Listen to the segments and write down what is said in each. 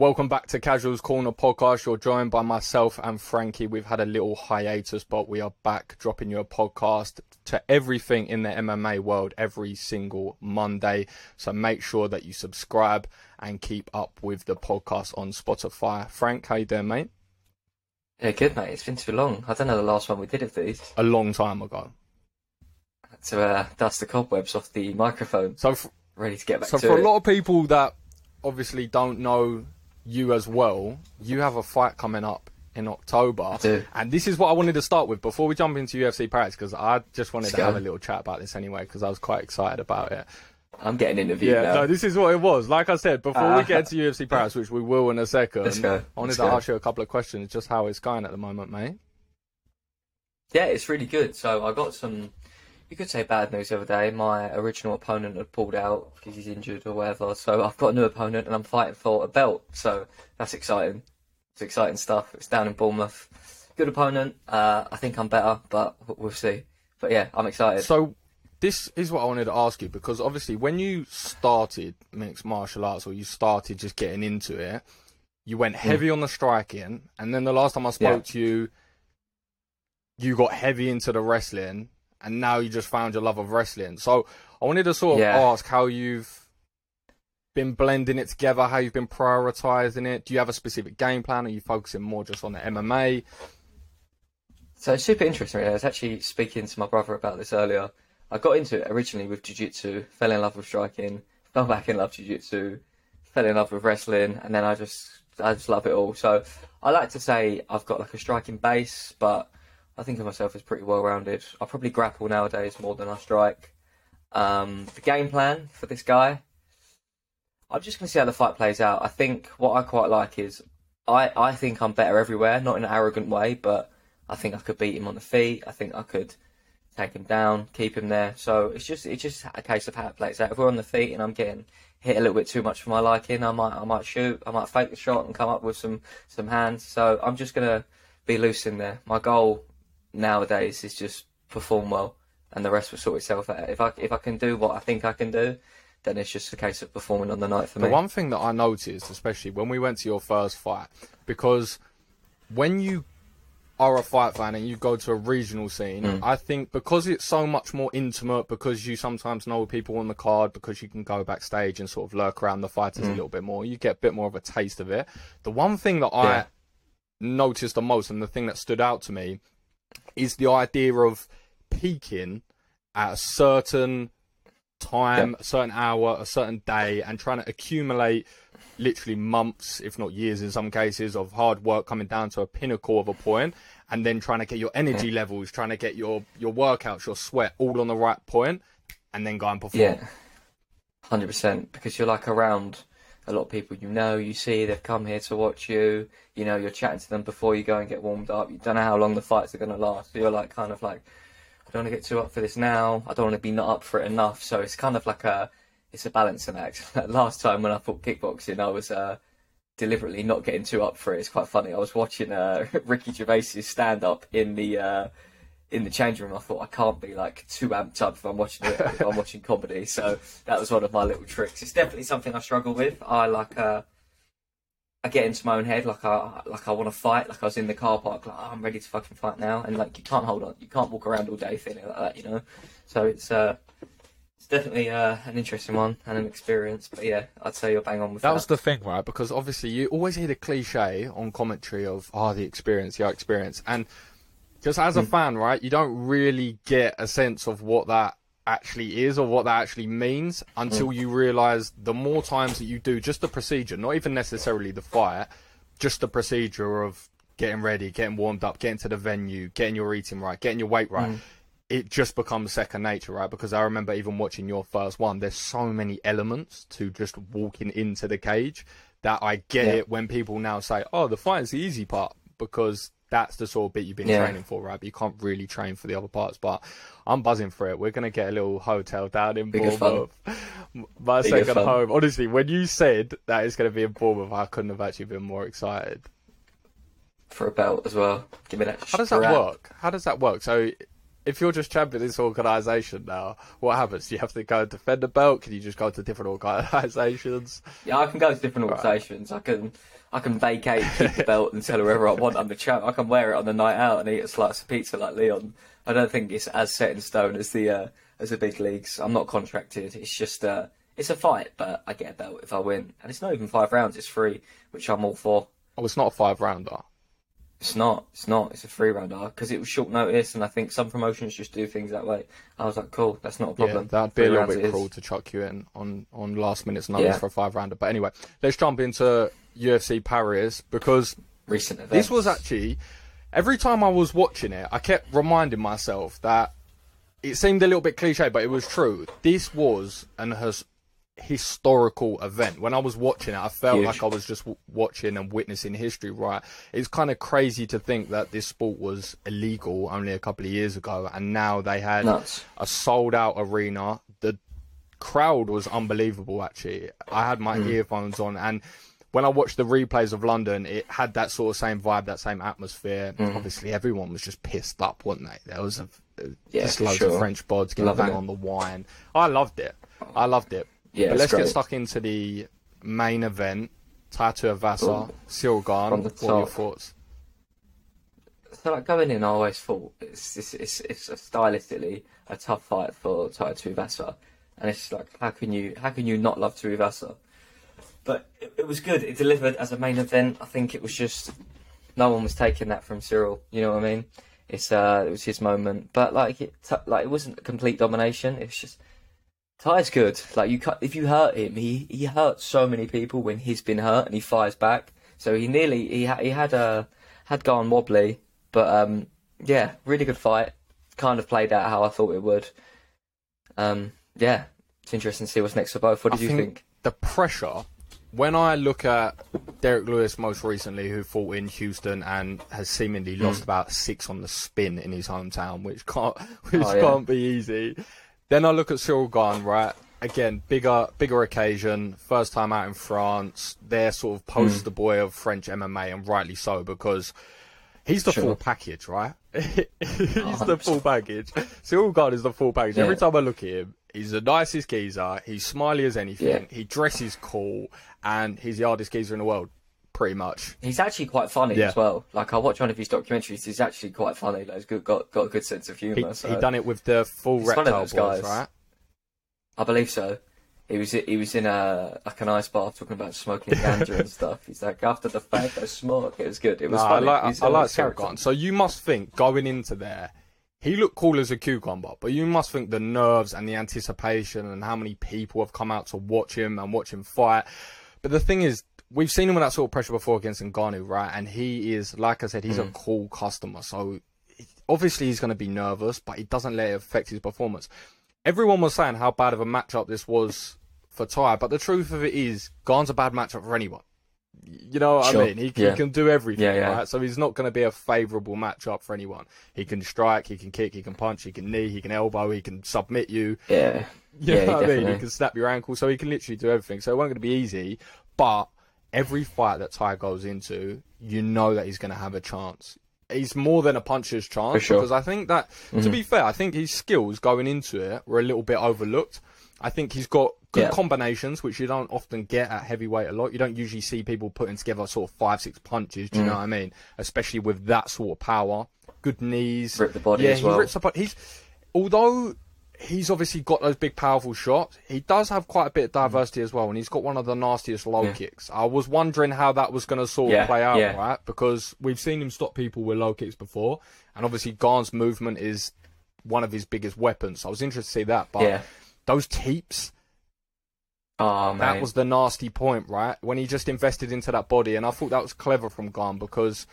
Welcome back to Casuals Corner podcast. You're joined by myself and Frankie. We've had a little hiatus, but we are back dropping you a podcast to everything in the MMA world every single Monday. So make sure that you subscribe and keep up with the podcast on Spotify. Frank, how you doing, mate? Yeah, good, mate. It's been too long. I don't know the last one we did of these. A long time ago. To uh, dust the cobwebs off the microphone. So, f- ready to get back so to for it. a lot of people that obviously don't know you as well, you have a fight coming up in October. And this is what I wanted to start with before we jump into UFC Paris, because I just wanted Let's to have a little chat about this anyway, because I was quite excited about it. I'm getting interviewed Yeah, now. no, this is what it was. Like I said, before we Ah. get to UFC Paris, which we will in a second, Let's go. I wanted Let's to go. ask you a couple of questions, just how it's going at the moment, mate. Yeah, it's really good. So I got some, you could say bad news the other day. My original opponent had pulled out because he's injured or whatever. So I've got a new opponent and I'm fighting for a belt. So that's exciting. It's exciting stuff. It's down in Bournemouth. Good opponent. Uh, I think I'm better, but we'll see. But yeah, I'm excited. So, this is what I wanted to ask you because obviously, when you started mixed martial arts or you started just getting into it, you went heavy on the striking, and then the last time I spoke. Yeah. to you, you got heavy into the wrestling, and now you just found your love of wrestling. So, I wanted to sort of Yeah. ask how you've been blending it together, how you've been prioritizing it. Do you have a specific game plan? Are you focusing more just on the MMA? So it's super interesting. Really. I was actually speaking to my brother about this earlier. I got into it originally with jiu-jitsu, fell in love with striking, fell back in love with jiu-jitsu, fell in love with wrestling, and then I just I just love it all. So I like to say I've got like a striking base, but I think of myself as pretty well-rounded. I probably grapple nowadays more than I strike. Um, the game plan for this guy, I'm just going to see how the fight plays out. I think what I quite like is I, I think I'm better everywhere, not in an arrogant way, but I think I could beat him on the feet. I think I could take him down, keep him there. So it's just it's just a case of how it plays out. If we're on the feet and I'm getting hit a little bit too much for my liking, I might I might shoot, I might fake the shot and come up with some some hands. So I'm just gonna be loose in there. My goal nowadays is just perform well, and the rest will sort itself out. If I if I can do what I think I can do, then it's just a case of performing on the night for The me. The one thing that I noticed, especially when we went to your first fight, because when you are a fight fan and you go to a regional scene, Mm. I think because it's so much more intimate, because you sometimes know people on the card, because you can go backstage and sort of lurk around the fighters Mm. a little bit more, you get a bit more of a taste of it. The one thing that Yeah. I noticed the most and the thing that stood out to me is the idea of peaking at a certain time, a certain hour, a certain day, and trying to accumulate literally months, if not years in some cases, of hard work coming down to a pinnacle of a point, and then trying to get your energy levels, trying to get your your workouts, your sweat all on the right point, and then go and perform. Yeah, hundred percent. Because you're like around a lot of people you know, you see, they've come here to watch you. You know, you're chatting to them before you go and get warmed up. You don't know how long the fights are going to last. So you're like, kind of like, I don't want to get too up for this now. I don't want to be not up for it enough. So it's kind of like a, it's a balancing act. Last time when I fought kickboxing, I was uh, deliberately not getting too up for it. It's quite funny. I was watching uh, Ricky Gervais's stand up in the. Uh, in the changing room, I thought I can't be like too amped up if I'm watching it, if I'm watching comedy. So that was one of my little tricks. It's definitely something I struggle with. I like uh, I get into my own head, like I like I want to fight. Like I was in the car park, like oh, I'm ready to fucking fight now, and like you can't hold on, you can't walk around all day feeling like that, you know. So it's uh, it's definitely uh, an interesting one and an experience. But yeah, I'd say you're bang on with that. That was the thing, right? Because obviously you always hear the cliche on commentary of, oh, the experience, your experience. And just as a hmm. fan, right, you don't really get a sense of what that actually is or what that actually means until hmm. you realize the more times that you do just the procedure, not even necessarily the fight, just the procedure of getting ready, getting warmed up, getting to the venue, getting your eating right, getting your weight right. Hmm. It just becomes second nature, right? Because I remember even watching your first one, there's so many elements to just walking into the cage that I get Yeah. it when people now say, oh, the fight is the easy part because that's the sort of bit you've been Yeah. training for, right? But you can't really train for the other parts. But I'm buzzing for it. We're going to get a little hotel down in Bigger Bournemouth. My Bigger second fun. home. Honestly, when you said that it's going to be in Bournemouth, I couldn't have actually been more excited. for a belt as well. Give me that. How does that work? How does that work? So if you're just champion this organisation now, what happens? Do you have to go and defend the belt? Can you just go to different organisations? Yeah, I can go to different organisations. I can I can vacate, keep the belt, and tell whoever I want I'm the champ. I can wear it on the night out and eat a slice of pizza like Leon. I don't think it's as set in stone as the uh, as the big leagues. I'm not contracted. It's just uh, it's a fight, but I get a belt if I win, and it's not even five rounds. It's free, which I'm all for. Oh, it's not a five rounder. It's not. It's not. It's a free rounder because it was short notice, and I think some promotions just do things that way. I was like, cool, that's not a problem. Yeah, that'd be a little bit it is. cruel to chuck you in on, on last minute's notice Yeah. for a five rounder. But anyway, let's jump into UFC Paris because Recent events. this was actually every time I was watching it, I kept reminding myself that it seemed a little bit cliche, but it was true. This was an historical event. When I was watching it, I felt Huge. like I was just w- watching and witnessing history. Right? It's kind of crazy to think that this sport was illegal only a couple of years ago, and now they had Nuts. a sold out arena. The crowd was unbelievable. Actually, I had my hmm. earphones on and. When I watched the replays of London, it had that sort of same vibe, that same atmosphere. Hmm. Obviously, everyone was just pissed up, wasn't they? There was a, uh, Yeah, just loads of. French bods getting Loving bang it. on the wine. I loved it. I loved it. Yeah, but let's get stuck into the main event. Tai Tuivasa, Ooh. From What are your thoughts? So like going in, I always thought it's it's it's, it's a stylistically a tough fight for Tai Tuivasa, and it's like how can you how can you not love Tuivasa? But it, it was good. It delivered as a main event. I think it was just no one was taking that from Cyril. You know what I mean? It's uh it was his moment, but like it like it wasn't a complete domination. It's just Ty's good. Like you cut if you hurt him, he he hurts so many people when he's been hurt and he fires back. So he nearly he ha- he had a had gone wobbly, but um yeah, really good fight. Kind of played out how I thought it would. Um yeah, it's interesting to see what's next for both. What I did you think think? the pressure. When I look at Derrick Lewis most recently, who fought in Houston and has seemingly Hmm. lost about six on the spin in his hometown, which can't which Oh, yeah. can't be easy. Then I look at Cyril Gane, right? Again, bigger bigger occasion, first time out in France. They're sort of poster hmm. boy of French MMA, and rightly so because he's the Sure. full package, right? he's Oh, the full package. Cyril Gane is the full package. Every time I look at him, he's the nicest geezer. He's smiley as anything. Yeah. He dresses cool, and he's the hardest geezer in the world, pretty much. He's actually quite funny Yeah. as well. Like I watch one of his documentaries. He's actually quite funny. Like he's good, got got a good sense of He humour. so- he done it with the full He's reptile boys, guys. right? I believe so. He was he was in a like an ice bath talking about smoking ganja and stuff. He's like after the fact I smoke. It was good. It was No, I like I a like character. So you must think going into there, he looked cool as a cucumber, but you must think the nerves and the anticipation and how many people have come out to watch him and watch him fight. But the thing is, we've seen him with that sort of pressure before against Ngannou, right? And he is, like I said, he's Mm. a cool customer. So obviously he's going to be nervous, but he doesn't let it affect his performance. Everyone was saying how bad of a matchup this was for Ty, but the truth of it is, Gane's a bad matchup for anyone. You know what Sure, I mean? He, yeah. he can do everything, Yeah, yeah. right? So he's not going to be a favourable matchup for anyone. He can strike, he can kick, he can punch, he can knee, he can elbow, he can submit you. Yeah, You Yeah, know what I mean? He can snap your ankle, so he can literally do everything. So it won't going to be easy, but every fight that Ty goes into, you know that he's going to have a chance. He's more than a puncher's chance sure. Mm-hmm. because I think that, to be fair, I think his skills going into it were a little bit overlooked. I think he's got good Yeah. combinations, which you don't often get at heavyweight a lot. You don't usually see people putting together sort of five, six punches. Do you Mm. know what I mean? Especially with that sort of power. Good knees. Rip the body yeah, as well. he rips apart. He's although he's obviously got those big, powerful shots. He does have quite a bit of diversity as well, and he's got one of the nastiest low Yeah. kicks. I was wondering how that was going to sort of play out, yeah. right? Because we've seen him stop people with low kicks before, and obviously Gane's movement is one of his biggest weapons. So I was interested to see that, but yeah. those teeps. Oh, that was the nasty point, right? When he just invested into that body, and I thought that was clever from Gane because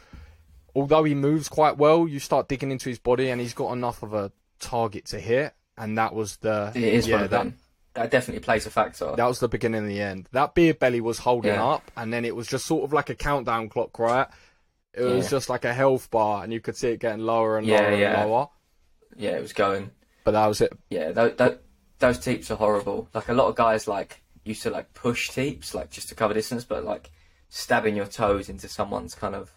although he moves quite well, you start digging into his body, and he's got enough of a target to hit, and that was the it is yeah one of that, them. That definitely plays a factor. that was the beginning and the end. That beer belly was holding Yeah. up, and then it was just sort of like a countdown clock, right? It was Yeah. just like a health bar, and you could see it getting lower and Yeah, lower yeah. and lower. yeah, it was going. But that was it. Yeah, those, those, those teeps are horrible. Like a lot of guys like used to like push teeps, like just to cover distance, but like stabbing your toes into someone's kind of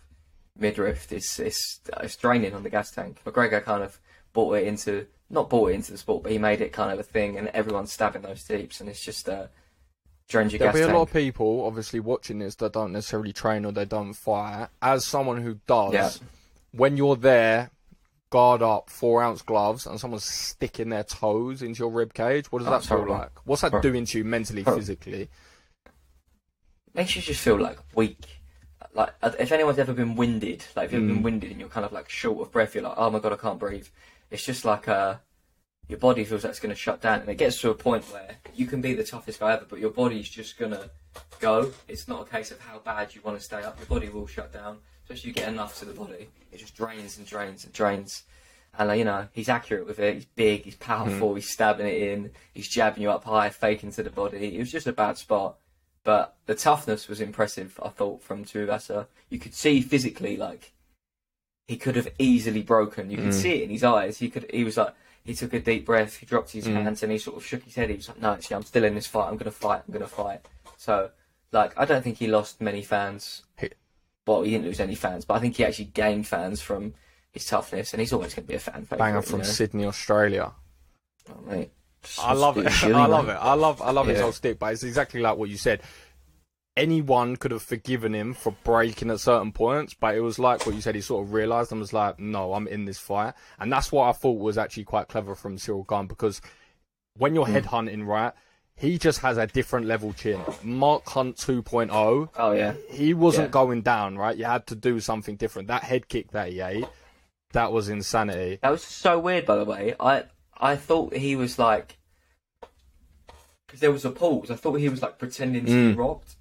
midriff is it's, uh, it's draining on the gas tank. McGregor kind of brought it into not bought into the sport, but he made it kind of a thing, and everyone's stabbing those teeps, and it's just uh, drains your There'll be a tank. lot of people obviously watching this that don't necessarily train or they don't fight. As someone who does, Yeah. when you're there, guard up, four ounce gloves, and someone's sticking their toes into your rib cage, what does Oh, that feel horrible. like? What's that Horrible. doing to you mentally, Horrible. physically? makes you just feel like weak. Like if anyone's ever been winded, like if you've Mm. been winded and you're kind of like short of breath, you're like, oh my god, I can't breathe. It's just like uh, your body feels like it's going to shut down, and it gets to a point where you can be the toughest guy ever, but your body's just going to go. It's not a case of how bad you want to stay up. Your body will shut down, especially you get enough to the body. It just drains and drains and drains. And uh, you know he's accurate with it. He's big. He's powerful. He's stabbing it in. He's jabbing you up high, faking to the body. It was just a bad spot. But the toughness was impressive, I thought, from Tuivasa. You could see physically, like, he could have easily broken. You can Mm. see it in his eyes. He could. He was like, he took a deep breath. He dropped his Mm. hands and he sort of shook his head. He was like, no, actually, I'm still in this fight. I'm going to fight. I'm going to fight. So, like, I don't think he lost many fans. He- Well, he didn't lose any fans, but I think he actually gained fans from his toughness, and he's always going to be a fan favorite. Banger you from know? Sydney, Australia. Oh, mate. I love it. Silly, I love mate. it. I love I love his Yeah. whole stick, but it's exactly like what you said. Anyone could have forgiven him for breaking at certain points, but it was like what you said. He sort of realised and was like, "No, I'm in this fight," and that's what I thought was actually quite clever from Cyril Gane because when you're Mm. headhunting, right, he just has a different level chin. Mark Hunt 2.0, Oh yeah. he wasn't Yeah. going down, right? You had to do something different. That head kick that he ate, that was insanity. That was so weird, by the way. I I thought he was like, because there was a pause. I thought he was like pretending to Mm. be rocked,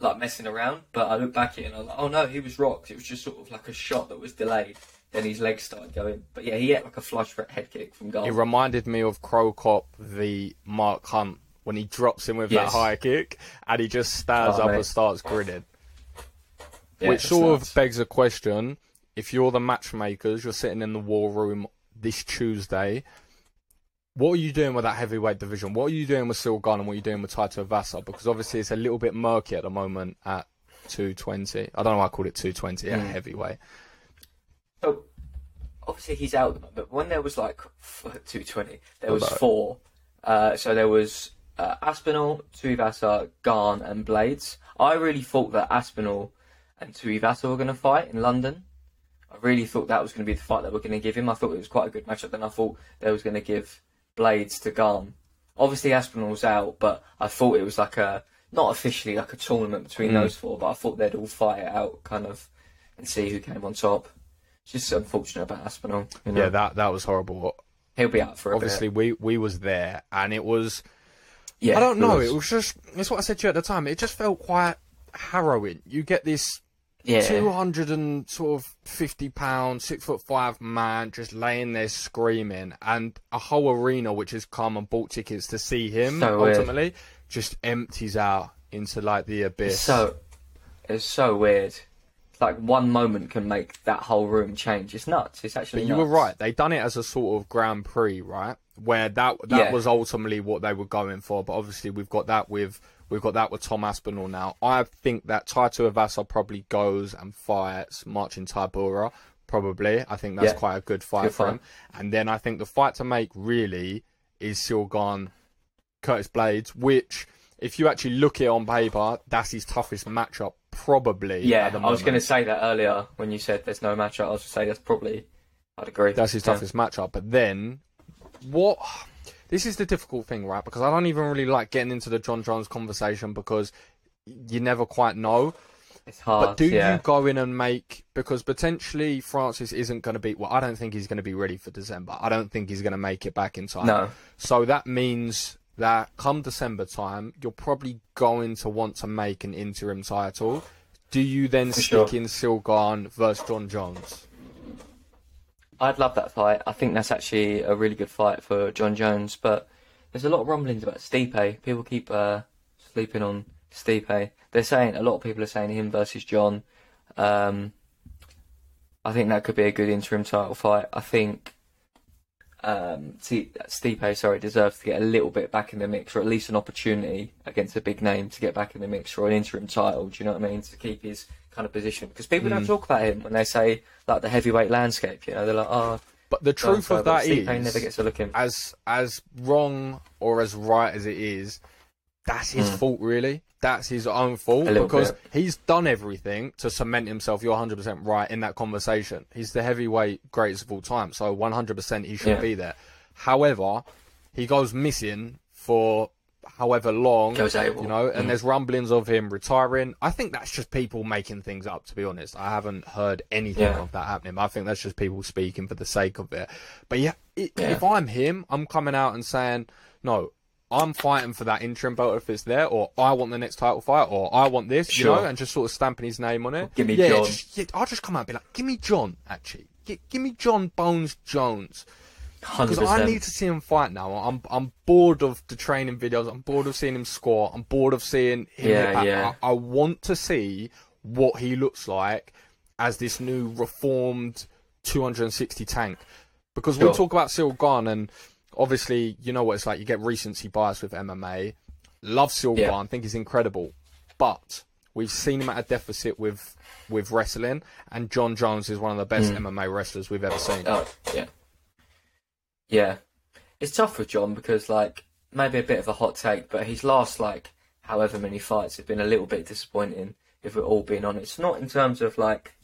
like messing around. But I look back at it and I was like, oh no, he was rocked. It was just sort of like a shot that was delayed. Then his legs started going. But yeah, he had like a flush head kick from goal. It reminded me of Cro Cop the Mark Hunt when he drops him with Yes. that high kick and he just stands Oh, up mate. and starts grinning. Yeah, Which sort nuts. of begs a question. If you're the matchmakers, you're sitting in the war room this Tuesday. What are you doing with that heavyweight division? What are you doing with Gane and what are you doing with Tai Tuivasa? Because obviously it's a little bit murky at the moment at 220. I don't know why I called it 220 at Mm. heavyweight. So obviously he's out, at but when there was like two twenty, there was four. Uh, so there was uh, Aspinall, Tuivasa, Gane, and Blaydes. I really thought that Aspinall and Tuivasa were going to fight in London. I really thought that was going to be the fight that we're going to give him. I thought it was quite a good matchup. Then I thought they was going to give Blaydes to Gane. Obviously Aspinall's out, but I thought it was like a not officially like a tournament between Mm. those four, but I thought they'd all fight it out kind of and see who came on top. It's just unfortunate about Aspinall. You know? Yeah, that that was horrible. he'll be out for a Obviously, bit. we we was there, and it was Yeah, I don't know. was. It was just it's what I said to you at the time. It just felt quite harrowing. You get this yeah, two hundred and sort of fifty pound, six foot five man just laying there screaming, and a whole arena which has come and bought tickets to see him So weird. ultimately just empties out into like the abyss. It's so it's so weird. Like one moment can make that whole room change. It's nuts. It's actually. But you were right. They done it as a sort of Grand Prix, right? Where that that Yeah. was ultimately what they were going for. But obviously, we've got that with we've got that with Tom Aspinall now. I think that Tai Tuivasa probably goes and fights Marcin Tybura. Probably, I think that's Yeah. quite a good fight Good for fight. him. And then I think the fight to make really is Cyril Gane, Curtis Blaydes, which. If you actually look it on paper, that's his toughest matchup, probably. Yeah, I was going to say that earlier when you said there's no matchup. I was going to say that's probably. I'd agree. That's his Yeah. toughest matchup. But then, what? This is the difficult thing, right? Because I don't even really like getting into the Jon Jones conversation because you never quite know. It's hard. But do yeah. you go in and make because potentially Francis isn't going to be? Well, I don't think he's going to be ready for December. I don't think he's going to make it back in time. No. So that means that come December time, you're probably going to want to make an interim title. Do you then For stick sure. in Cyril Gane versus Jon Jones? I'd love that fight. I think that's actually a really good fight for Jon Jones. But there's a lot of rumblings about Stipe. People keep uh, sleeping on Stipe. They're saying a lot of people are saying him versus Jon. Um, I think that could be a good interim title fight. I think um, Stipe, sorry, deserves to get a little bit back in the mix, or at least an opportunity against a big name to get back in the mix for an interim title. Do you know what I mean? To keep his kind of position, because people don't Mm. talk about him when they say like the heavyweight landscape. You know, they're like, oh, But the truth so, of that Payne never gets a look in. as as wrong or as right as it is, that's his fault really. That's his own fault because bit. he's done everything to cement himself. You're 100% right in that conversation. He's the heavyweight greatest of all time, so 100% he should Yeah. be there. However, he goes missing for however long, Goes AWOL. you know, and mm. there's rumblings of him retiring. I think that's just people making things up. To be honest, I haven't heard anything Yeah. of that happening. I think that's just people speaking for the sake of it. But yeah, i Yeah. if I'm him, I'm coming out and saying, no, I'm fighting for that interim belt if it's there, or I want the next title fight, or I want this, you know, and just sort of stamping his name on it. Give me yeah, Jon. Just, yeah, I'll just come out and be like, give me Jon, actually. Gi- give me Jon Bones Jones. Because I need to see him fight now. I'm I'm bored of the training videos. I'm bored of seeing him score. I'm bored of seeing him. Yeah, I, yeah. I, I want to see what he looks like as this new reformed 260 tank. Because we talk about Cyril Gane, and obviously you know what it's like. You get recency bias with MMA. Love Cyril Yeah. Gane. Think he's incredible, but we've seen him at a deficit with with wrestling. And Jon Jones is one of the best MMA wrestlers we've ever seen. Oh, yeah. Yeah. It's tough with Jon because, like, maybe a bit of a hot take, but his last, like, however many fights have been a little bit disappointing, if we're all being honest. It's not in terms of, like,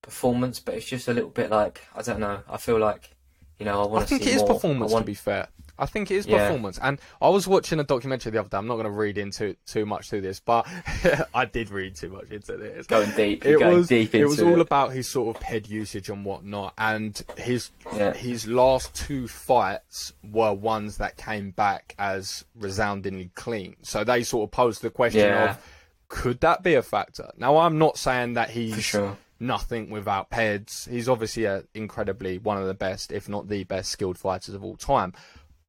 performance, but it's just a little bit like, I don't know, I feel like, you know, I I want to see think it is more. performance, I want, to be fair. I think it is Yeah. performance. And I was watching a documentary the other day. I'm not going to read into too much to this, but I did read too much into this. Going deep, It going was deep it was all it. about his sort of head usage and whatnot, and his Yeah. his last two fights were ones that came back as resoundingly clean. So they sort of posed the question Yeah. of, could that be a factor? Now I'm not saying that he's sure. nothing without Peds. He's obviously a incredibly one of the best, if not the best, skilled fighters of all time.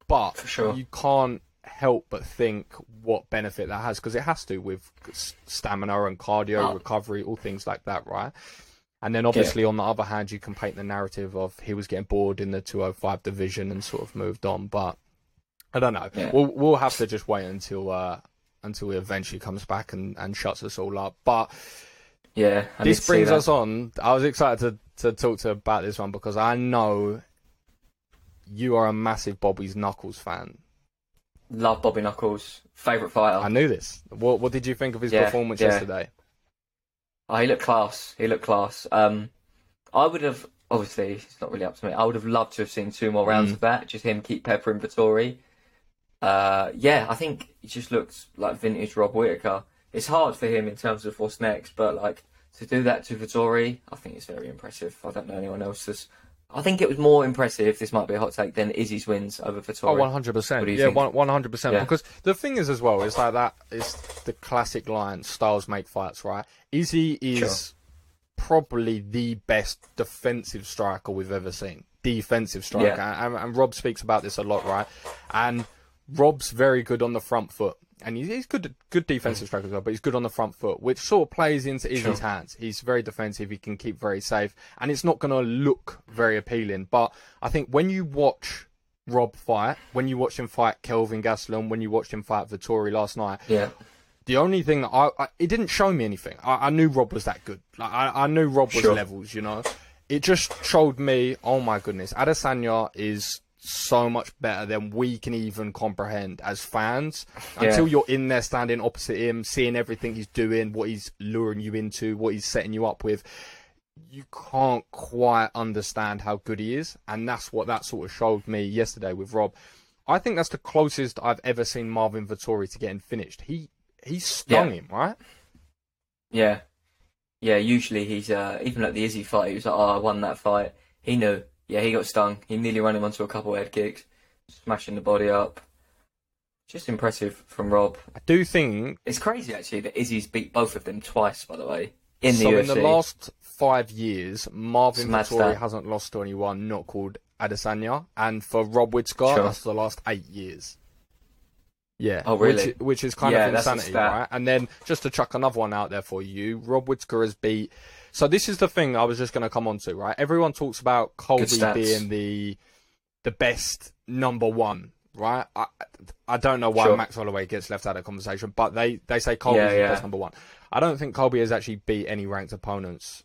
But sure. you can't help but think what benefit that has because it has to with stamina and cardio, Oh. recovery, all things like that, right? And then obviously on the other hand, you can paint the narrative of he was getting bored in the 205 division and sort of moved on. But I don't know. Yeah. We'll we'll have to just wait until uh, until he eventually comes back and, and shuts us all up. But Yeah. I this brings us on. I was excited to, to talk to about this one because I know you are a massive Bobby's Knuckles fan. Love Bobby Knuckles. Favourite fighter. I knew this. What what did you think of his Yeah, performance yeah. yesterday? Oh, he looked class. He looked class. Um, I would have obviously it's not really up to me. I would have loved to have seen two more rounds Mm. of that. Just him keep peppering Vettori. Uh, yeah, I think he just looks like vintage Rob Whittaker. It's hard for him in terms of what's next, but like to do that to Vettori, I think it's very impressive. I don't know anyone else else's. I think it was more impressive. This might be a hot take than Izzy's wins over Oh, Vettori. 100%. What do you yeah, 100%. Because the thing is, as well, is like that is the classic line styles make fights, right? Izzy is Sure. probably the best defensive striker we've ever seen. Defensive striker. Yeah. And, and Rob speaks about this a lot, right? And Rob's very good on the front foot. And he's, he's good, good defensive mm. striker as well, but he's good on the front foot, which sort of plays into Izzy's Sure. hands. He's very defensive. He can keep very safe, and it's not going to look very appealing. But I think when you watch Rob fight, when you watch him fight Kelvin Gastelum, when you watched him fight Vettori last night, Yeah, the only thing that I, I it didn't show me anything. I, I knew Rob was that good. Like I, I knew Rob was Sure. levels. You know, it just showed me. Oh my goodness, Adesanya is so much better than we can even comprehend as fans. Yeah. Until you're in there standing opposite him, seeing everything he's doing, what he's luring you into, what he's setting you up with. You can't quite understand how good he is, and that's what that sort of showed me yesterday with Rob. I think that's the closest I've ever seen Marvin Vettori to getting finished. He he stung Yeah. him, right? yeah, yeah. Usually he's uh, even at the Izzy fight, he was like, "Oh, I won that fight." He knew. Yeah, he got stung. He nearly ran him onto a couple of head kicks, smashing the body up. Just impressive from Rob. I do think It's crazy actually that Izzy's beat both of them twice. By the way, in the so. UFC. In the last five years, Marvin Vettori hasn't lost to anyone not called Adesanya, and for Rob Whittaker, Sure. that's the last eight years. Yeah. Oh, really? Which, which is kind Yeah, of insanity, right? And then just to chuck another one out there for you, Rob Whittaker has beat. So this is the thing I was just going to come on to, right? Everyone talks about Colby being the the best number one, right? I I don't know why Sure. Max Holloway gets left out of the conversation, but they they say Colby's Yeah, the yeah. best number one. I don't think Colby has actually beat any ranked opponents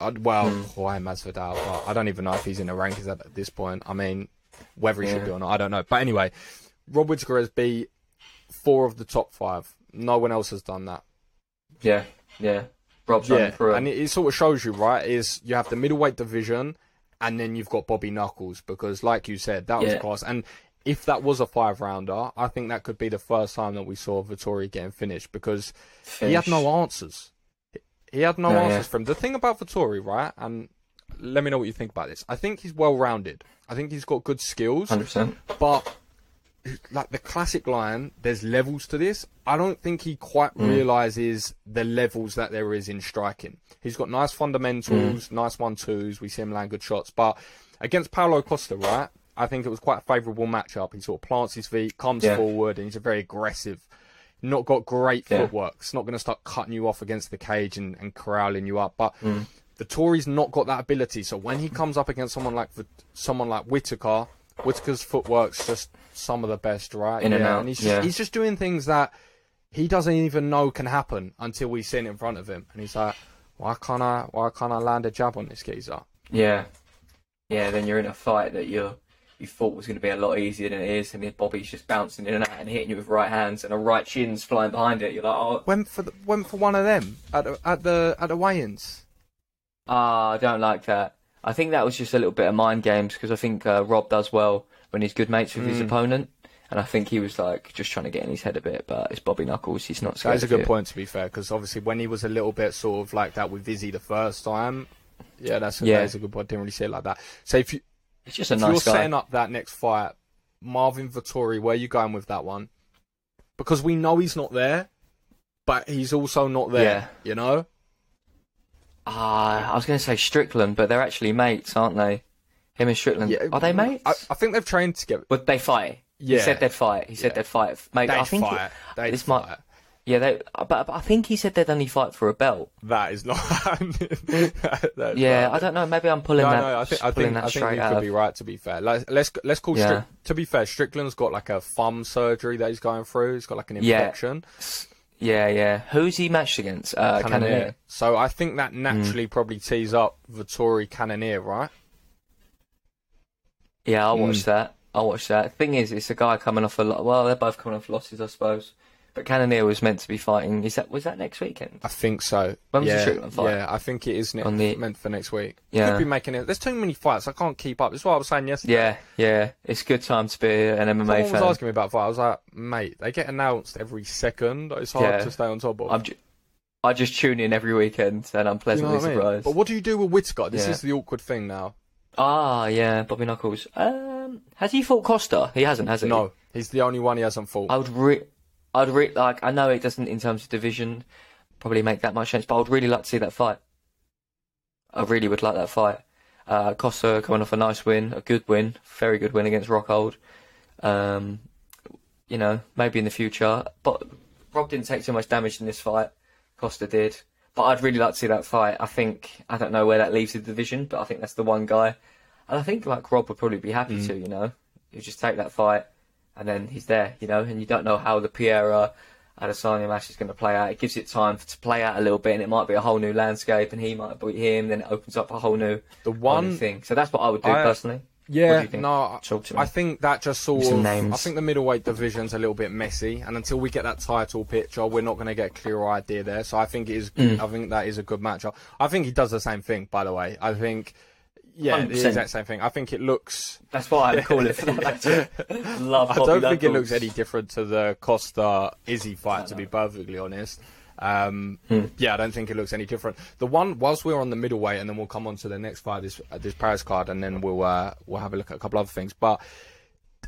I'd, well, Hmm. why Masvidal? But I don't even know if he's in the rankings at, at this point. I mean, whether he should be or not, I don't know. But anyway, Rob Whittaker has beat four of the top five. No one else has done that. Yeah, yeah. Rob's running through and it. it, it sort of shows you, right? Is you have the middleweight division, and then you've got Bobby Knuckles because, like you said, that was Yeah. class. And if that was a five rounder, I think that could be the first time that we saw Vettori getting finished because he had no answers. He had no No, answers yeah. for him. The thing about Vettori, right? And let me know what you think about this. I think he's well rounded. I think he's got good skills, 100%. but like the classic line, there's levels to this. I don't think he quite Mm. realizes the levels that there is in striking. He's got nice fundamentals, Mm. nice one twos. We see him land good shots, but against Paulo Costa, right? I think it was quite a favourable matchup. He sort of plants his feet, comes Yeah. forward, and he's a very aggressive. Not got great Yeah. footwork. It's not going to start cutting you off against the cage and, and corralling you up. But Mm. the Vettori's not got that ability. So when he comes up against someone like someone like Whittaker, Whittaker's footwork's just some of the best, right? In and out, he's just, yeah. he's just doing things that he doesn't even know can happen until we see it in front of him, and he's like, "Why can't I? Why can't I land a jab on this geezer?" Yeah, yeah. Then you're in a fight that you you thought was going to be a lot easier than it is, and then Bobby's just bouncing in and out and hitting you with right hands, and a right shin's flying behind it. You're like, oh, Went for the, went for one of them at the, at the at the weigh-ins. ah, I don't like that. I think that was just a little bit of mind games because I think uh, Rob does well when he's good mates with his Mm. opponent, and I think he was like just trying to get in his head a bit. But it's Bobby Knuckles. He's not That scared. is a of good point, to be fair, because obviously when he was a little bit sort of like that with Vizzy the first time, yeah, that's a, Yeah. that is a good point. Didn't really see it like that. So if you He's just a if nice you're guy. setting up that next fight, Marvin Vettori, where are you going with that one? Because we know he's not there, but he's also not there. Yeah. You know? Ah, I was going to say Strickland, but they're actually mates, aren't they? Him and Strickland. Yeah, Are they mates? I, I think they've trained together. Would they fight? Yeah. He said they'd fight. He said Yeah. they'd fight. Maybe They I think. fight. They this fight. might- yeah, they. But, but I think he said they'd only fight for a belt. That is not happening. That's Yeah, not I don't know. Maybe I'm pulling no, that. no, I think I pulling think that I think straight you out could of- be right. To be fair, like, let's let's call. Yeah. Strick, to be fair, Strickland's got like a thumb surgery that he's going through. He's got like an Yeah. infection. Yeah, yeah. Who's he matched against? Uh, Cannonier. Cannonier. So I think that Hmm. naturally probably tees up Vettori Cannonier, right? Yeah, I'll watch Mm. that. I'll watch that. Thing is, it's a guy coming off a lot. Well, they're both coming off losses, I suppose. But Cannonier was meant to be fighting. Is that was that next weekend? I think so. When was the yeah, Strickland fight? Yeah, I think it is ne- On the- meant for next week. Yeah. Could be making it. There's too many fights. I can't keep up. That's what I was saying yesterday. Yeah, yeah. It's a good time to be an MMA fan. Someone was asking me about fight. I was like, mate, they get announced every second. It's hard Yeah. to stay on top of. I'm ju- I just tune in every weekend, and I'm You know pleasantly I mean? surprised. But what do you do with Whittaker? This Yeah. is the awkward thing now. Ah, yeah, Bobby Knuckles. Um, has he fought Costa? He hasn't, has he? No, he's the only one he hasn't fought. I would re- I'd re- like. I know it doesn't in terms of division probably make that much sense, but I would really like to see that fight. I really would like that fight. Uh, Costa coming off a nice win, a good win, very good win against Rockhold. Um, you know, maybe in the future, but Rob didn't take too much damage in this fight. Costa did, but I'd really like to see that fight. I think I don't know where that leaves the division, but I think that's the one guy, and I think like Rob would probably be happy Mm. to. You know, you just take that fight and then he's there, you know, and you don't know how the Pereira Adesanya match is going to play out. It gives it time to play out a little bit, and it might be a whole new landscape, and he might beat him, then it opens up a whole new, the new one, thing. So that's what I would do I- personally. What do yeah, no, I- Talk to me. I think that just sort Some of. names. I think the middleweight division's a little bit messy, and until we get that title picture, we're not going to get a clear idea there. So I think it is. Mm. I think that is a good matchup. I think he does the same thing, by the way. I think. Yeah, the 100%. exact same thing. I think it looks. That's what I'm calling it for that. Love I don't think it looks any different to the Costa Izzy fight, to be perfectly honest. Um, Hmm. Yeah, I don't think it looks any different. The one, whilst we're on the middleweight, and then we'll come on to the next fight, this uh, this Paris card, and then we'll uh, we'll have a look at a couple other things. But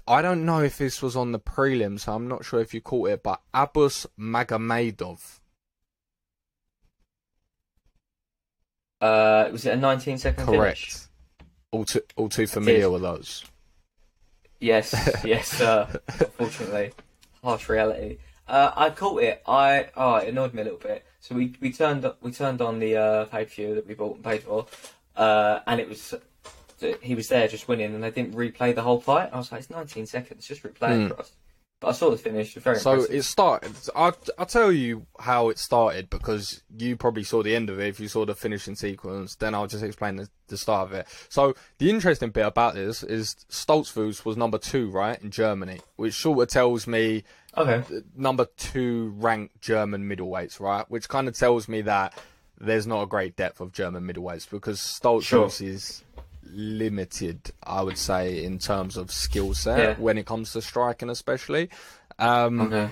I don't know if this was on the prelims, so I'm not sure if you caught it. But Abus Magomedov, Uh, was it a 19 second finish? All too all too familiar with those. Yes, yes, sir. Unfortunately, harsh reality. Uh, I caught it. I oh, it annoyed me a little bit. So we, we turned we turned on the uh, pay per view that we bought and paid for, uh, and it was he was there just winning, and they didn't replay the whole fight. I was like, it's 19 seconds, just replay Hmm. it for us. But I saw the finish. Very So impressive. it started. I'll, I'll tell you how it started because you probably saw the end of it. If you saw the finishing sequence, then I'll just explain the, the start of it. So the interesting bit about this is Stoltzfus was number two, right, in Germany, which sort of tells me okay. number two ranked German middleweights, right? Which kind of tells me that there's not a great depth of German middleweights because Stoltzfus Sure. is limited, I would say, in terms of skill set Yeah. when it comes to striking, especially. Um, Okay.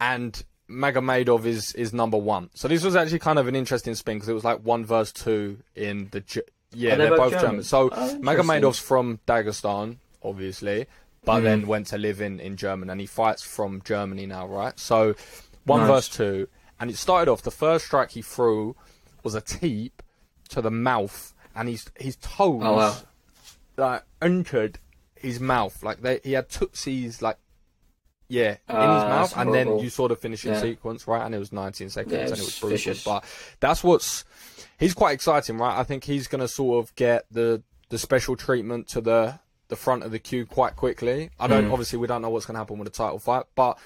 and Magomedov is is number one. So this was actually kind of an interesting spin because it was like one verse two in the yeah Are they they're both German? German. So Oh. Magomedov's from Dagestan, obviously, but Mhm. then went to live in in Germany and he fights from Germany now, right? So one Nice. verse two, and it started off the first strike he threw was a teep to the mouth, and his his toes Oh, wow. like entered his mouth, like they he had tootsies like. Yeah, in Ah, his mouth, and then you saw the finishing Yeah. sequence, right? And it was 19 seconds, Yeah, and it was brutal. vicious. But that's what's he's quite exciting, right? I think he's going to sort of get the the special treatment to the the front of the queue quite quickly. I don't Mm. obviously we don't know what's going to happen with the title fight, but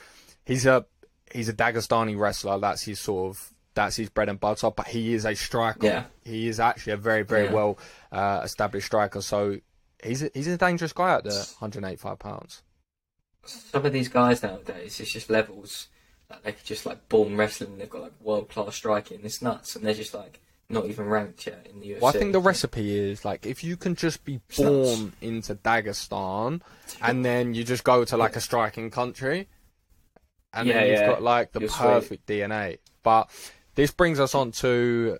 he's a he's a Dagestani wrestler. That's his sort of that's his bread and butter. But he is a striker. Yeah. He is actually a very very Yeah. well uh, established striker. So he's a, he's a dangerous guy at the 185 pounds. Some of these guys nowadays, it's just levels. Like they're just like born wrestling. They've got like world class striking. It's nuts, and they're just like not even ranked yet in the UFC. Well, I think the recipe is like if you can just be born into Dagestan and then you just go to like a striking country and Yeah, then you've yeah. got like the You're sweet. perfect DNA. But this brings us on to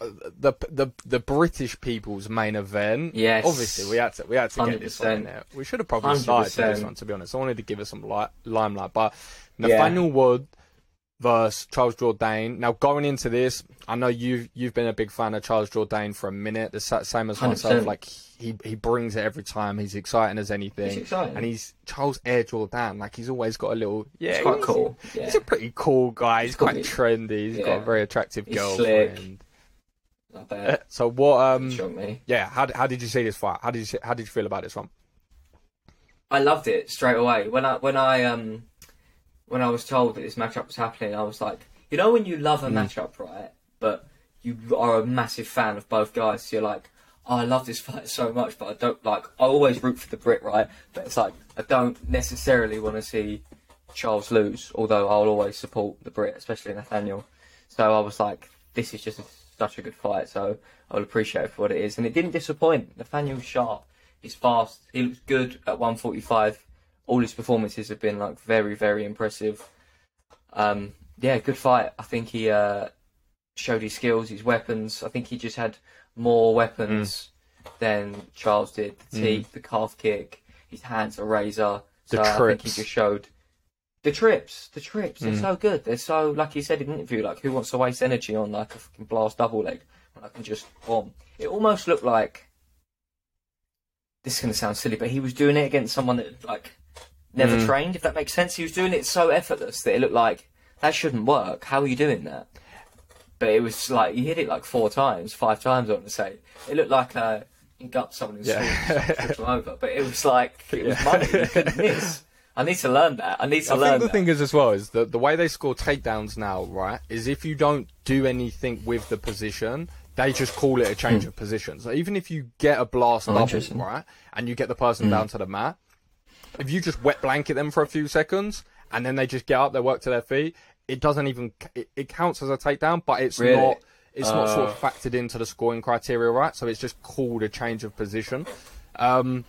uh, the the the British people's main event. Yes. obviously we had to we had to get this one in 100%. there. We should have probably started this one to be honest. I wanted to give it some li- limelight, but Nathaniel Wood versus Charles Jourdain. Now going into this, I know you've you've been a big fan of Charles Jourdain for a minute, the same as myself. 100%. Like he he brings it every time. He's exciting as anything. He's exciting. And he's Charles Air Jourdain. Like he's always got a little yeah. It's quite he's- cool. Yeah. He's a pretty cool guy. He's He's quite trendy. He's got a very attractive He's girlfriend. I bet. So what? Um, yeah. How how did you see this fight? How did you how did you feel about this one? I loved it straight away. When I when I um when I was told that this matchup was happening, I was like, you know, when you love a Mm. matchup, right? But you are a massive fan of both guys. So you're like, oh, I love this fight so much, but I don't like. I always root for the Brit, right? But it's like I don't necessarily want to see Charles lose. Although I'll always support the Brit, especially Nathaniel. So I was like, this is just such a good fight. So I'll appreciate it for what it is, and it didn't disappoint. Nathaniel's sharp. He's fast. He looks good at 145. All his performances have been like very, very impressive. Um, yeah, good fight. I think he uh, showed his skills, his weapons. I think he just had more weapons than Charles did. The teep, the calf kick, his hands are razor. The So I think he just showed the trips. The trips. They're Mm. so good. They're so like he said in the interview. Like who wants to waste energy on like a fucking blast double leg when I can just bomb? It almost looked like this is going to sound silly, but he was doing it against someone that like never Mm. trained. If that makes sense, he was doing it so effortless that it looked like that shouldn't work. How are you doing that? But it was like he hit it like four times, five times. I want to say it looked like uh, you got someone in Yeah. tripped over, but it was like it was Yeah. money. You couldn't miss. I need to learn that. I need to I learn think the that. thing is as well is that the way they score takedowns now, right, is if you don't do anything with the position, they just call it a change of position. So even if you get a blast. Oh, double, right, and you get the person down to the mat, if you just wet blanket them for a few seconds and then they just get up, they work to their feet, it doesn't even it, it counts as a takedown, but it's Really? not it's not sort Uh. of factored into the scoring criteria, right? So it's just called a change of position. Um,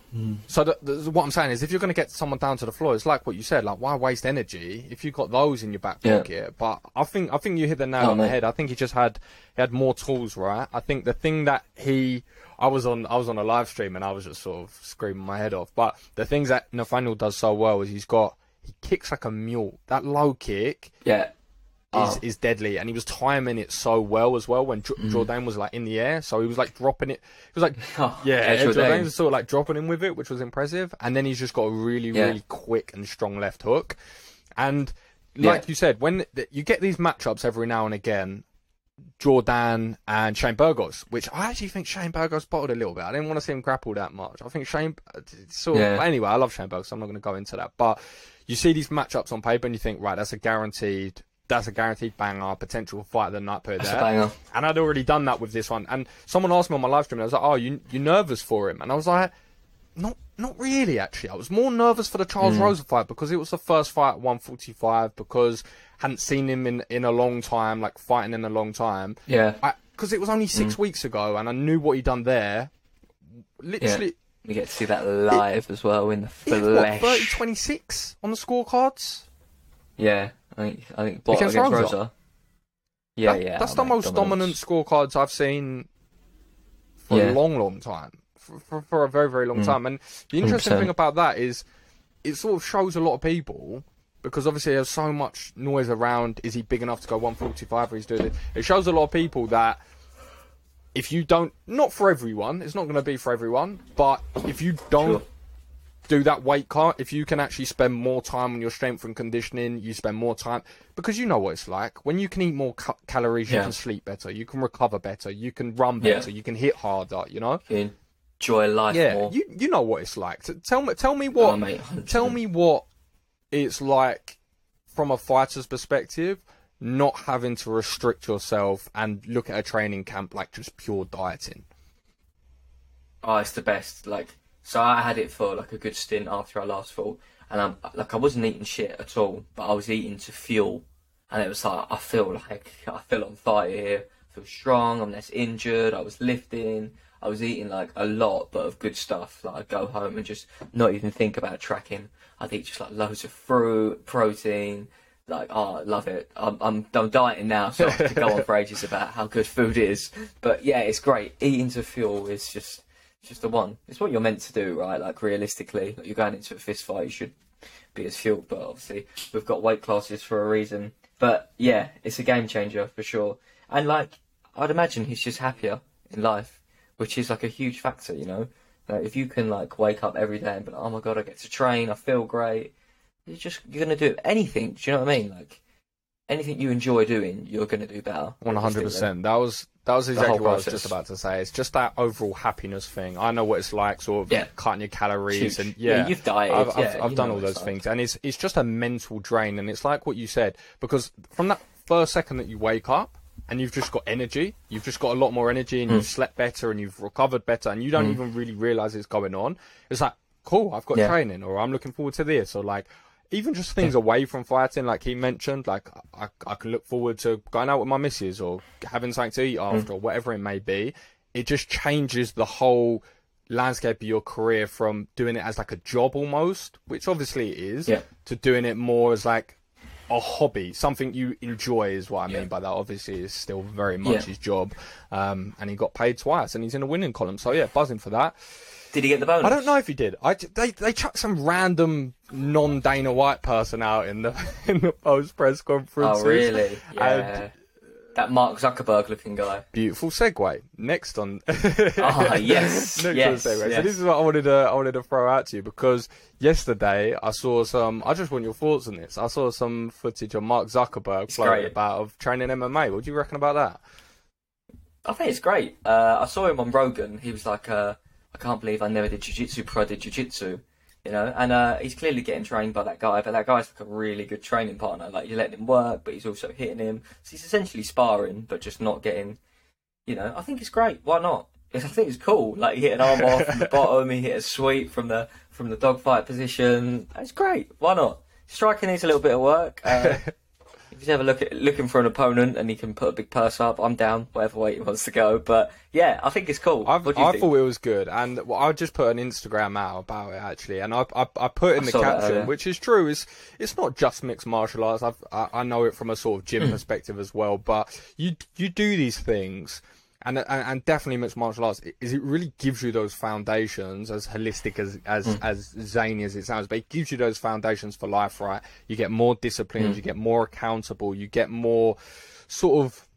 So the, the, what I'm saying is, if you're going to get someone down to the floor, it's like what you said. Like, why waste energy if you've got those in your back Yeah. pocket? But I think I think you hit the nail Oh, on the head. I think he just had he had more tools, right? I think the thing that he I was on I was on a live stream and I was just sort of screaming my head off. But the things that Nathaniel does so well is he's got he kicks like a mule. That low kick yeah. Is, Oh. is deadly, and he was timing it so well as well when J- Mm. Jourdain was like in the air, so he was like dropping it. He was like, Oh, yeah, yeah, Jourdain was sort of like dropping him with it, which was impressive. And then he's just got a really, Yeah. really quick and strong left hook. And like Yeah. you said, when th- you get these matchups every now and again, Jourdain and Shane Burgos, which I actually think Shane Burgos bottled a little bit. I didn't want to see him grapple that much. I think Shane sort of, Yeah. anyway, I love Shane Burgos, so I'm not going to go into that. But you see these matchups on paper and you think, right, that's a guaranteed, that's a guaranteed banger, potential fight of the night per there. And I'd already done that with this one. And someone asked me on my live stream, and I was like, "Oh, you you nervous for him?" And I was like, "Not not really, actually. I was more nervous for the Charles Hmm. Rosa fight because it was the first fight at 145 because hadn't seen him in in a long time, like fighting in a long time. Yeah. Because it was only six weeks ago, and I knew what he'd done there. Literally, We get to see that live as well in the yeah, what, flesh. 30 26 on the scorecards. Yeah, I think I think Bot Against against, Rosa? Rosa. Yeah, That- yeah. That's the most dominant scorecards I've seen for Yeah. a long, long time. For, for, for a very, very long Mm. time. And the interesting 100%. thing about that is it sort of shows a lot of people because obviously there's so much noise around is he big enough to go 145 or he's doing it. It shows a lot of people that if you don't, not for everyone, it's not going to be for everyone, but if you don't Sure. Do that weight cut, if you can actually spend more time on your strength and conditioning, you spend more time because you know what it's like. When you can eat more ca- calories, you Yeah. can sleep better, you can recover better, you can run Yeah. better, you can hit harder. You know, You enjoy life yeah, more. you you know what it's like. Tell me, tell me what, Oh, mate, tell me what it's like from a fighter's perspective. Not having to restrict yourself and look at a training camp like just pure dieting. Oh, it's the best. Like, so I had it for like a good stint after I last fought, and I'm like I wasn't eating shit at all, but I was eating to fuel, and it was like I feel like I feel on fire here. I feel strong. I'm less injured. I was lifting. I was eating like a lot, but of good stuff. Like I'd go home and just not even think about tracking. I'd eat just like loads of fruit, protein. Like, oh, I love it. I'm, I'm, I'm dieting now, so I could go on for ages about how good food is. But yeah, it's great. Eating to fuel is just it's just the one. It's what you're meant to do, right? Like realistically, you're going into a fist fight, you should be as fueled. But obviously, we've got weight classes for a reason. But yeah, it's a game changer for sure. And like, I'd imagine he's just happier in life, which is like a huge factor, you know. Like, if you can like wake up every day and be like, oh my god, I get to train, I feel great. You're just you're gonna do anything. Do you know what I mean? Like anything you enjoy doing, you're gonna do better. One hundred percent. That was that was exactly what I was just about to say. It's just that overall happiness thing. I know what it's like, sort of Yeah. cutting your calories Huge. and Yeah, yeah, you've dieted, I've, I've, yeah, I've done all those like. things, and it's it's just a mental drain. And it's like what you said because from that first second that you wake up and you've just got energy, you've just got a lot more energy, and Hmm. you've slept better, and you've recovered better, and you don't even really realize it's going on. It's like cool, I've got training, or I'm looking forward to this, or like even just things away from fighting, like he mentioned, like I, I can look forward to going out with my missus or having something to eat Mm. after, or whatever it may be. It just changes the whole landscape of your career from doing it as like a job almost, which obviously it is, Yeah. to doing it more as like a hobby, something you enjoy is what I Yeah. mean by that. Obviously, it's still very much Yeah. his job, um, and he got paid twice, and he's in a winning column. So yeah, buzzing for that. Did he get the bonus? I don't know if he did. I they they chucked some random non Dana White person out in the in the post press conference. Oh really? Yeah. And- that Mark Zuckerberg looking guy. Beautiful segue. Next on. Ah, yes, Next yes, on segue. So this is what I wanted to I wanted to throw out to you because yesterday I saw some. I just want your thoughts on this. I saw some footage of Mark Zuckerberg floating about of training MMA. What do you reckon about that? I think it's great. Uh, I saw him on Rogan. He was like, uh, "I can't believe I never did jiu-jitsu before I did jiu-jitsu." You know, and uh, he's clearly getting trained by that guy. But that guy's like a really good training partner. Like you're letting him work, but he's also hitting him. So he's essentially sparring, but just not getting. You know, I think it's great. Why not? I think it's cool. Like he hit an arm off from the bottom. He hit a sweep from the from the dogfight position. It's great. Why not? Striking needs a little bit of work. Uh, if he's ever look at, looking for an opponent and he can put a big purse up, I'm down. Whatever way he wants to go. But yeah, I think it's cool. I've, what do you I thought it was good, and well, I just put an Instagram out about it actually, and I I, I put in I the caption, which is true. It's it's not just mixed martial arts. I've, I I know it from a sort of Hmm. gym perspective as well, but you you do these things. And, and and definitely mixed martial arts is it really gives you those foundations as holistic as as Hmm. as zany as it sounds, but it gives you those foundations for life, right? You get more disciplined, Hmm. you get more accountable, you get more sort of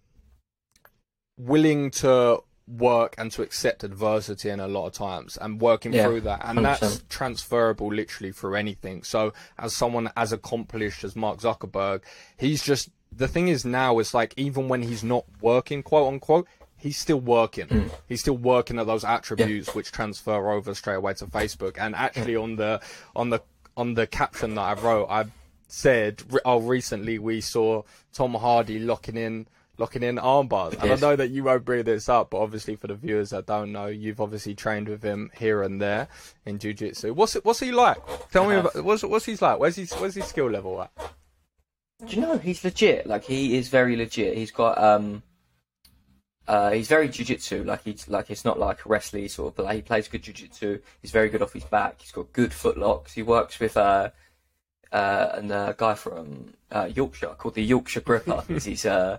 willing to work and to accept adversity in a lot of times and working Yeah, through that and that's 100%. transferable literally for anything so as someone as accomplished as mark zuckerberg he's just the thing is now is like even when he's not working, quote unquote, he's still working. Mm. He's still working at those attributes which transfer over straight away to Facebook. And actually, on the on the on the caption that I wrote, I said, "Oh, recently we saw Tom Hardy locking in." Locking in armbars, and I know that you won't bring this up, but obviously for the viewers that don't know, you've obviously trained with him here and there in jiu-jitsu. What's it, what's he like? Tell me about what's what's he like? Where's his where's his skill level at? Do you know he's legit? Like he is very legit. He's got um, uh, he's very jujitsu. Like he's like it's not like a wrestling sort of. But he plays good jujitsu. He's very good off his back. He's got good footlocks. He works with uh, uh, and a guy from uh, Yorkshire called the Yorkshire Gripper. is his uh,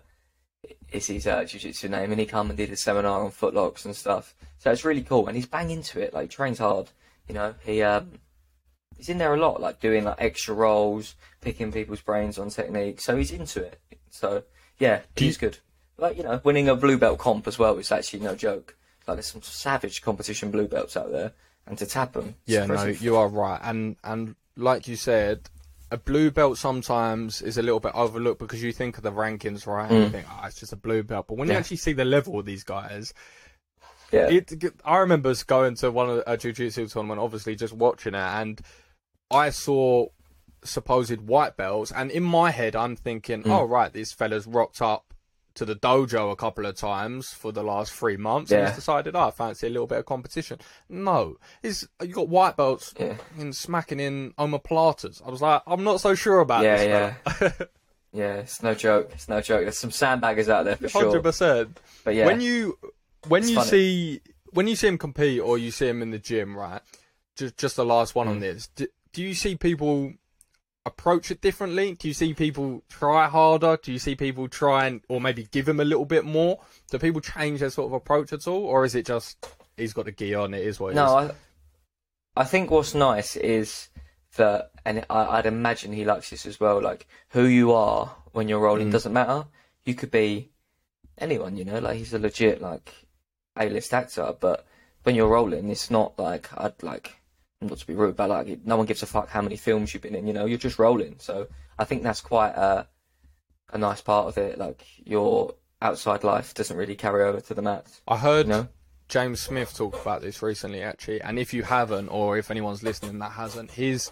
is his uh, jiu-jitsu name, and he come and did a seminar on footlocks and stuff. So it's really cool, and he's bang into it. Like he trains hard. You know, he um, he's in there a lot, like doing like extra rolls, picking people's brains on technique. So he's into it. So yeah, he's good. Like you know, winning a blue belt comp as well is actually no joke. Like there's some savage competition blue belts out there, and to tap them, Yeah, no, you are right, and and like you said, a blue belt sometimes is a little bit overlooked because you think of the rankings, right? And you Mm. think, oh, it's just a blue belt, but when you actually see the level of these guys, yeah, it, I remember going to one of a jiu-jitsu tournament, obviously just watching it, and I saw supposed white belts, and in my head, I'm thinking, Mm. oh right, these fella's rocked up to the dojo a couple of times for the last three months, and Yeah. he's decided, oh, I fancy a little bit of competition. No, he's you got white belts yeah, in smacking in omoplatas. I was like, I'm not so sure about yeah, this. yeah. yeah, yeah, it's no joke. It's no joke. There's some sandbaggers out there for Hundred sure. percent. But yeah, When you when It's you funny. see when you see him compete or you see him in the gym, right? Just just the last one on Mm. this. Do, do you see people approach it differently? Do you see people try harder? Do you see people try and or maybe give him a little bit more? Do people change their sort of approach at all, or is it just he's got the gear on? It is what it is. no, I, I think what's nice is that, and I, I'd imagine he likes this as well. Like who you are when you're rolling Mm. doesn't matter. You could be anyone, you know. Like he's a legit like A-list actor, but when you're rolling, it's not like I'd like not to be rude, but like no one gives a fuck how many films you've been in. You know, you're just rolling. So I think that's quite a a nice part of it. Like your outside life doesn't really carry over to the mats. I heard You know. James Smith talk about this recently, actually. And if you haven't, or if anyone's listening that hasn't, his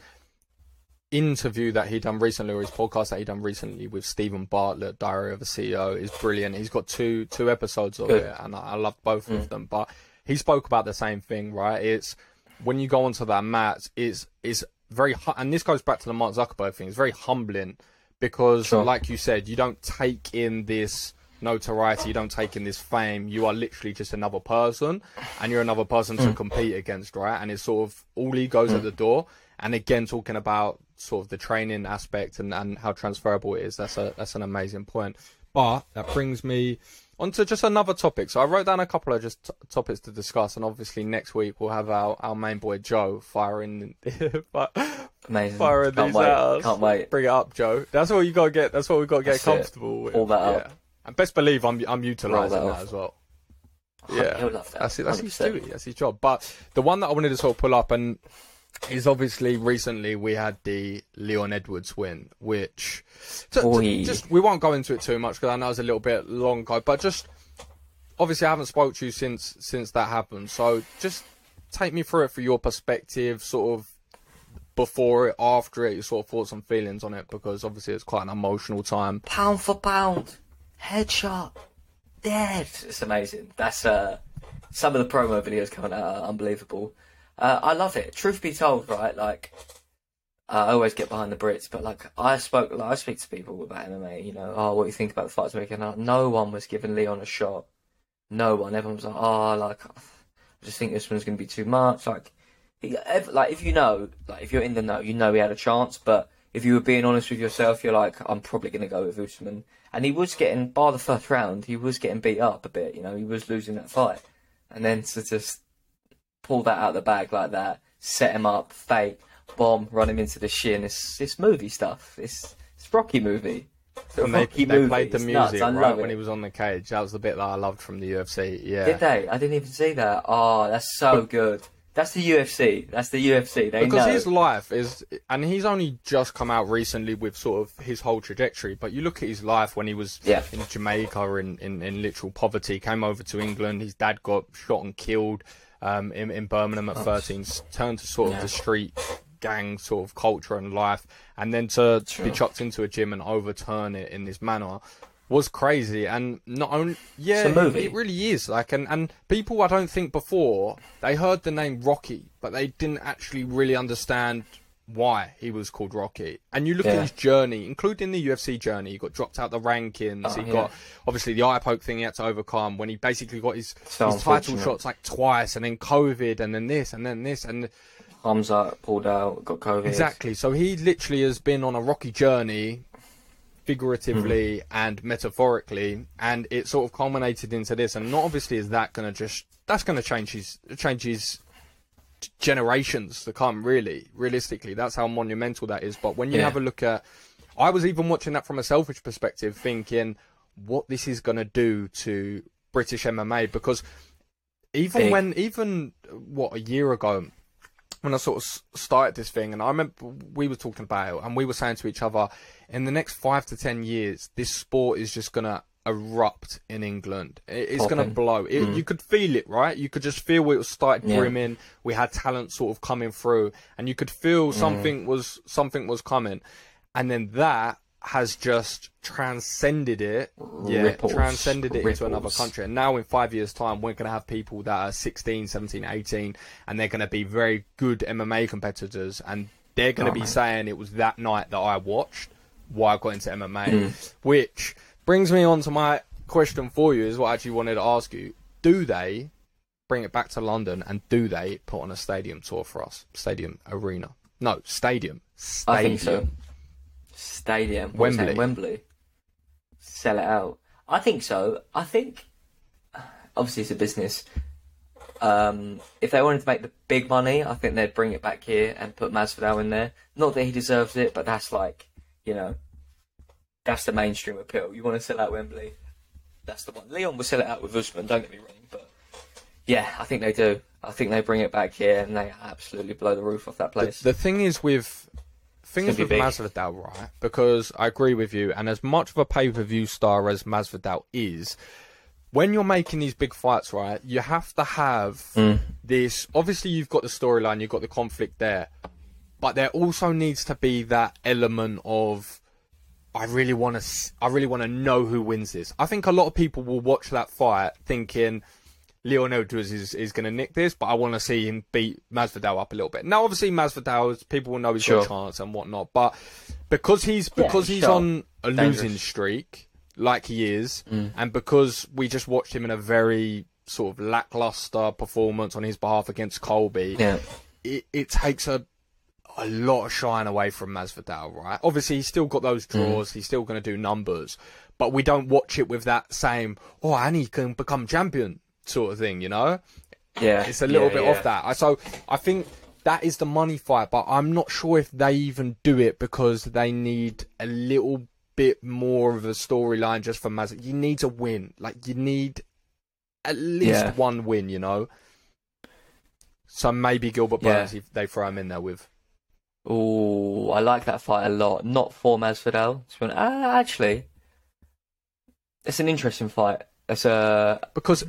interview that he done recently, or his podcast that he done recently with Steven Bartlett, Diary of a CEO, is brilliant. He's got two two episodes of Good. it, and I, I loved both Mm. of them. But he spoke about the same thing, right? It's when you go onto that mat, it's it's very hu- and this goes back to the Mark Zuckerberg thing. It's very humbling because, Sure. like you said, you don't take in this notoriety, you don't take in this fame. You are literally just another person, and you're another person to mm. compete against, right? And it's sort of all egos at mm. the door. And again, talking about sort of the training aspect and, and how transferable it is. That's a that's an amazing point. But that brings me onto just another topic. So I wrote down a couple of just t- topics to discuss, and obviously next week we'll have our, our main boy Joe firing, fi- Amazing. firing Can't these wait. us. Can't wait. Bring it up, Joe. That's what you got to get. That's what we got to get That's it. comfortable with. All that yeah. up. And best believe I'm I'm utilising that that, as well. Yeah, Yeah, he'll love that. That's it. That's his 100%. duty. That's his job. But the one that I wanted to sort of pull up and is obviously recently we had the Leon Edwards win, which to- to- just we won't go into it too much because I know it's a little bit long ago. But just obviously I haven't spoke to you since since that happened. So just take me through it for your perspective, sort of before it, after it, your sort of thoughts and feelings on it, because obviously it's quite an emotional time. Pound for pound, headshot, dead. It's amazing. That's uh, some of the promo videos coming out are unbelievable. Uh, I love it. Truth be told, right? Like, I always get behind the Brits, but like, I spoke, like, I speak to people about MMA. You know, oh, what do you think about the fights weekend? Uh, No one was giving Leon a shot. No one. Everyone was like, oh, like, I just think this one's going to be too much. Like, he, ev- like if you know, like if you're in the know, you know he had a chance. But if you were being honest with yourself, you're like, I'm probably going to go with Usman. And he was getting, by the first round, he was getting beat up a bit. You know, he was losing that fight, and then to just pull that out of the bag like that, set him up, fake bomb, run him into the shin. It's it's movie stuff. It's it's Rocky movie. It's And they, Rocky they movie. played the It's music right when he was on the cage. That was the bit that I loved from the UFC. Yeah. Did they? I didn't even see that. Oh, that's so good. That's the UFC. That's the UFC. They because know. his life is, and he's only just come out recently with sort of his whole trajectory. But you look at his life when he was Yeah. in Jamaica in, in, in literal poverty, came over to England. His dad got shot and killed um, in, in Birmingham at 13, s- turned to sort of Yeah. the street gang sort of culture and life, and then to be chucked into a gym and overturn it in this manner was crazy and not only yeah It's a movie. it really is like and and people i don't think before they heard the name rocky but they didn't actually really understand why he was called rocky and you look at his journey including the ufc journey he got dropped out the rankings Oh, he yeah. got obviously the eye poke thing he had to overcome when he basically got his, So his title shots like twice and then covid and then this and then this and arms Hamza pulled out, got COVID. Exactly. So he literally has been on a rocky journey, figuratively hmm. and metaphorically, and it sort of culminated into this. And not obviously is that going to just that's going to change his change his generations to come. Really, realistically, that's how monumental that is. But when you Yeah. have a look at, I was even watching that from a selfish perspective, thinking what this is going to do to British MMA because even Big. when even what a year ago when I sort of started this thing, and I remember we were talking about it, and we were saying to each other, in the next five to ten years, this sport is just gonna erupt in England. It- It's gonna blow. It, You could feel it, right? You could just feel it was started Yeah. brimming. We had talent sort of coming through, and you could feel something was something was coming, and then that has just transcended it. Yeah, Ripples. transcended it into another country. And now in five years' time, we're going to have people that are 16, 17, 18, and they're going to be very good MMA competitors. And they're going to Oh, be man. saying it was that night that I watched why I got into MMA. Mm. Which brings me on to my question for you, is what I actually wanted to ask you. Do they bring it back to London and do they put on a stadium tour for us? Stadium arena. No, stadium. Stadium. I think so. Stadium. What was that, Wembley. Wembley. Sell it out. I think so. I think obviously it's a business. Um, if they wanted to make the big money, I think they'd bring it back here and put Masvidal in there. Not that he deserves it, but that's like, you know, that's the mainstream appeal. You want to sell out Wembley, that's the one. Leon will sell it out with Usman. Don't get me wrong, but yeah, I think they do. I think they bring it back here and they absolutely blow the roof off that place. the thing is with things with big. Masvidal, right? Because I agree with you, and as much of a pay per view star as Masvidal is, when you're making these big fights, right, you have to have Mm. this. Obviously, you've got the storyline, you've got the conflict there, but there also needs to be that element of. I really want to. I really want to know who wins this. I think a lot of people will watch that fight thinking, Leon Edwards is, is going to nick this, but I want to see him beat Masvidal up a little bit. Now, obviously, Masvidal, people will know he's got a chance and whatnot, but because he's Yeah, because he's sure. on a Dangerous. losing streak, like he is, Mm. and because we just watched him in a very sort of lackluster performance on his behalf against Colby, yeah. it, it takes a a lot of shine away from Masvidal, right? Obviously, he's still got those mm. draws. He's still going to do numbers, but we don't watch it with that same "oh, and he can become champion" sort of thing, you know? Yeah, It's a little yeah, bit yeah. off that. So I think that is the money fight, but I'm not sure if they even do it because they need a little bit more of a storyline just for Maz. You need to win. Like you need at least Yeah. one win, you know. So maybe Gilbert. Burns, if they throw him in there with. Ooh, I like that fight a lot. Not for Masvidal. Ah, actually, it's an interesting fight. It's a Because who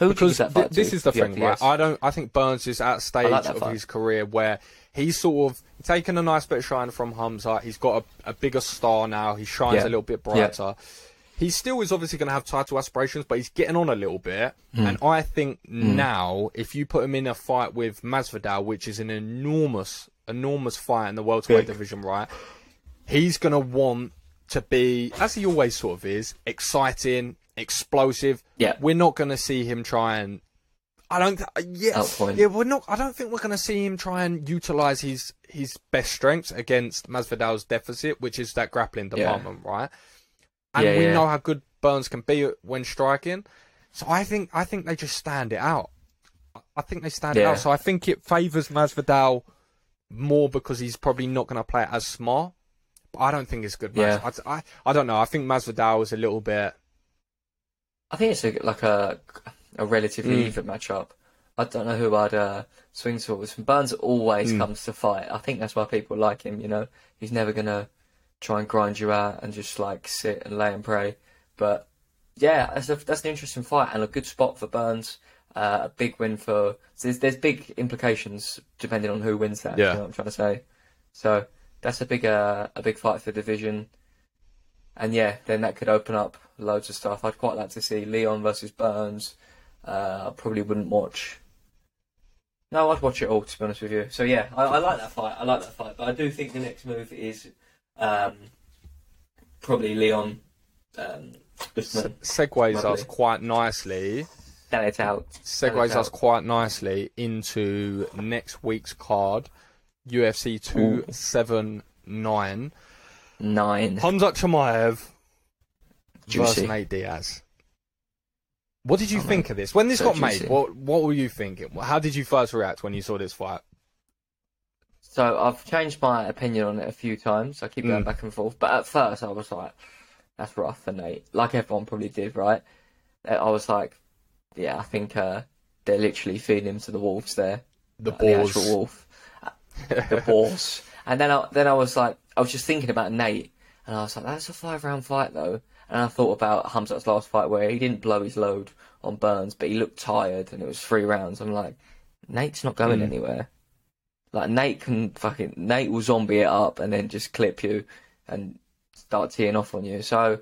would you because that th- fight this to? is the thing, right? I don't. I think Burns is at a stage like of fight. his career where he's sort of taken a nice bit of shine from Hamza. He's got a, a bigger star now. He shines Yeah. a little bit brighter. He still is obviously going to have title aspirations, but he's getting on a little bit. Hmm. And I think now, if you put him in a fight with Masvidal, which is an enormous, enormous fight in the welterweight division, right? He's going to want to be, as he always sort of is, exciting, explosive. Yeah. We're not going to see him try and. I don't. Th- uh, yeah, yeah. We're not. I don't think we're going to see him try and utilize his his best strengths against Masvidal's deficit, which is that grappling Yeah. department, right? And Yeah, we yeah. know how good Burns can be when striking. So I think I think they just stand it out. I think they stand it out. So I think it favours Masvidal more because he's probably not going to play it as smart. But I don't think it's good yeah. I, I I don't know. I think Masvidal is a little bit. I think it's a, like a a relatively Mm. even matchup. I don't know who I'd uh, swing towards. Burns always comes to fight. I think that's why people like him. You know, he's never gonna try and grind you out and just like sit and lay and pray. But yeah, that's a, that's an interesting fight and a good spot for Burns. Uh, a big win for. So there's, there's big implications depending on who wins that. Yeah. You know what I'm trying to say. So that's a big uh, a big fight for the division. And yeah, then that could open up loads of stuff. I'd quite like to see Leon versus Burns. Uh, I probably wouldn't watch. No, I'd watch it all to be honest with you. So yeah, I, I like that fight. I like that fight, but I do think the next move is um, probably Leon. Um, Usman. segues us quite nicely. Stand it out. Segues us out. quite nicely into next week's card, UFC two seven nine. Nine. Hamzat Chimaev versus Nate Diaz. What did you Oh, think of this? When this so got made, what what were you thinking? How did you first react when you saw this fight? So I've changed my opinion on it a few times. I keep going Mm. back and forth. But at first, I was like, "That's rough for Nate," like everyone probably did, right? I was like, "Yeah, I think uh, they're literally feeding him to the wolves there, The Like, the balls. actual wolf, Uh, the balls." And then I then I was like, I was just thinking about Nate, and I was like, "That's a five round fight though." And I thought about Hamzat's last fight where he didn't blow his load on Burns, but he looked tired, and it was three rounds. I'm like, Nate's not going Mm. anywhere. Like Nate can fucking Nate will zombie it up and then just clip you and start teeing off on you. So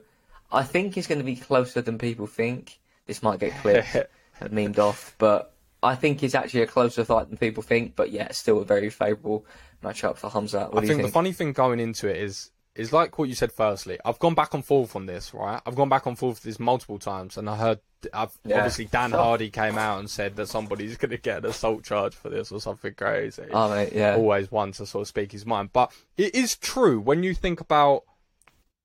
I think it's going to be closer than people think. This might get clipped and memed off, but I think it's actually a closer fight than people think. But yeah, still a very favourable matchup for Hamza. What I think, you the funny thing going into it is is like what you said. Firstly, I've gone back and forth on this, right? I've gone back and forth this multiple times, and I heard I've, Yeah. obviously Dan Sure. Hardy came out and said that somebody's going to get an assault charge for this or something crazy. Oh mate, yeah, Always one to sort of speak his mind, but it is true when you think about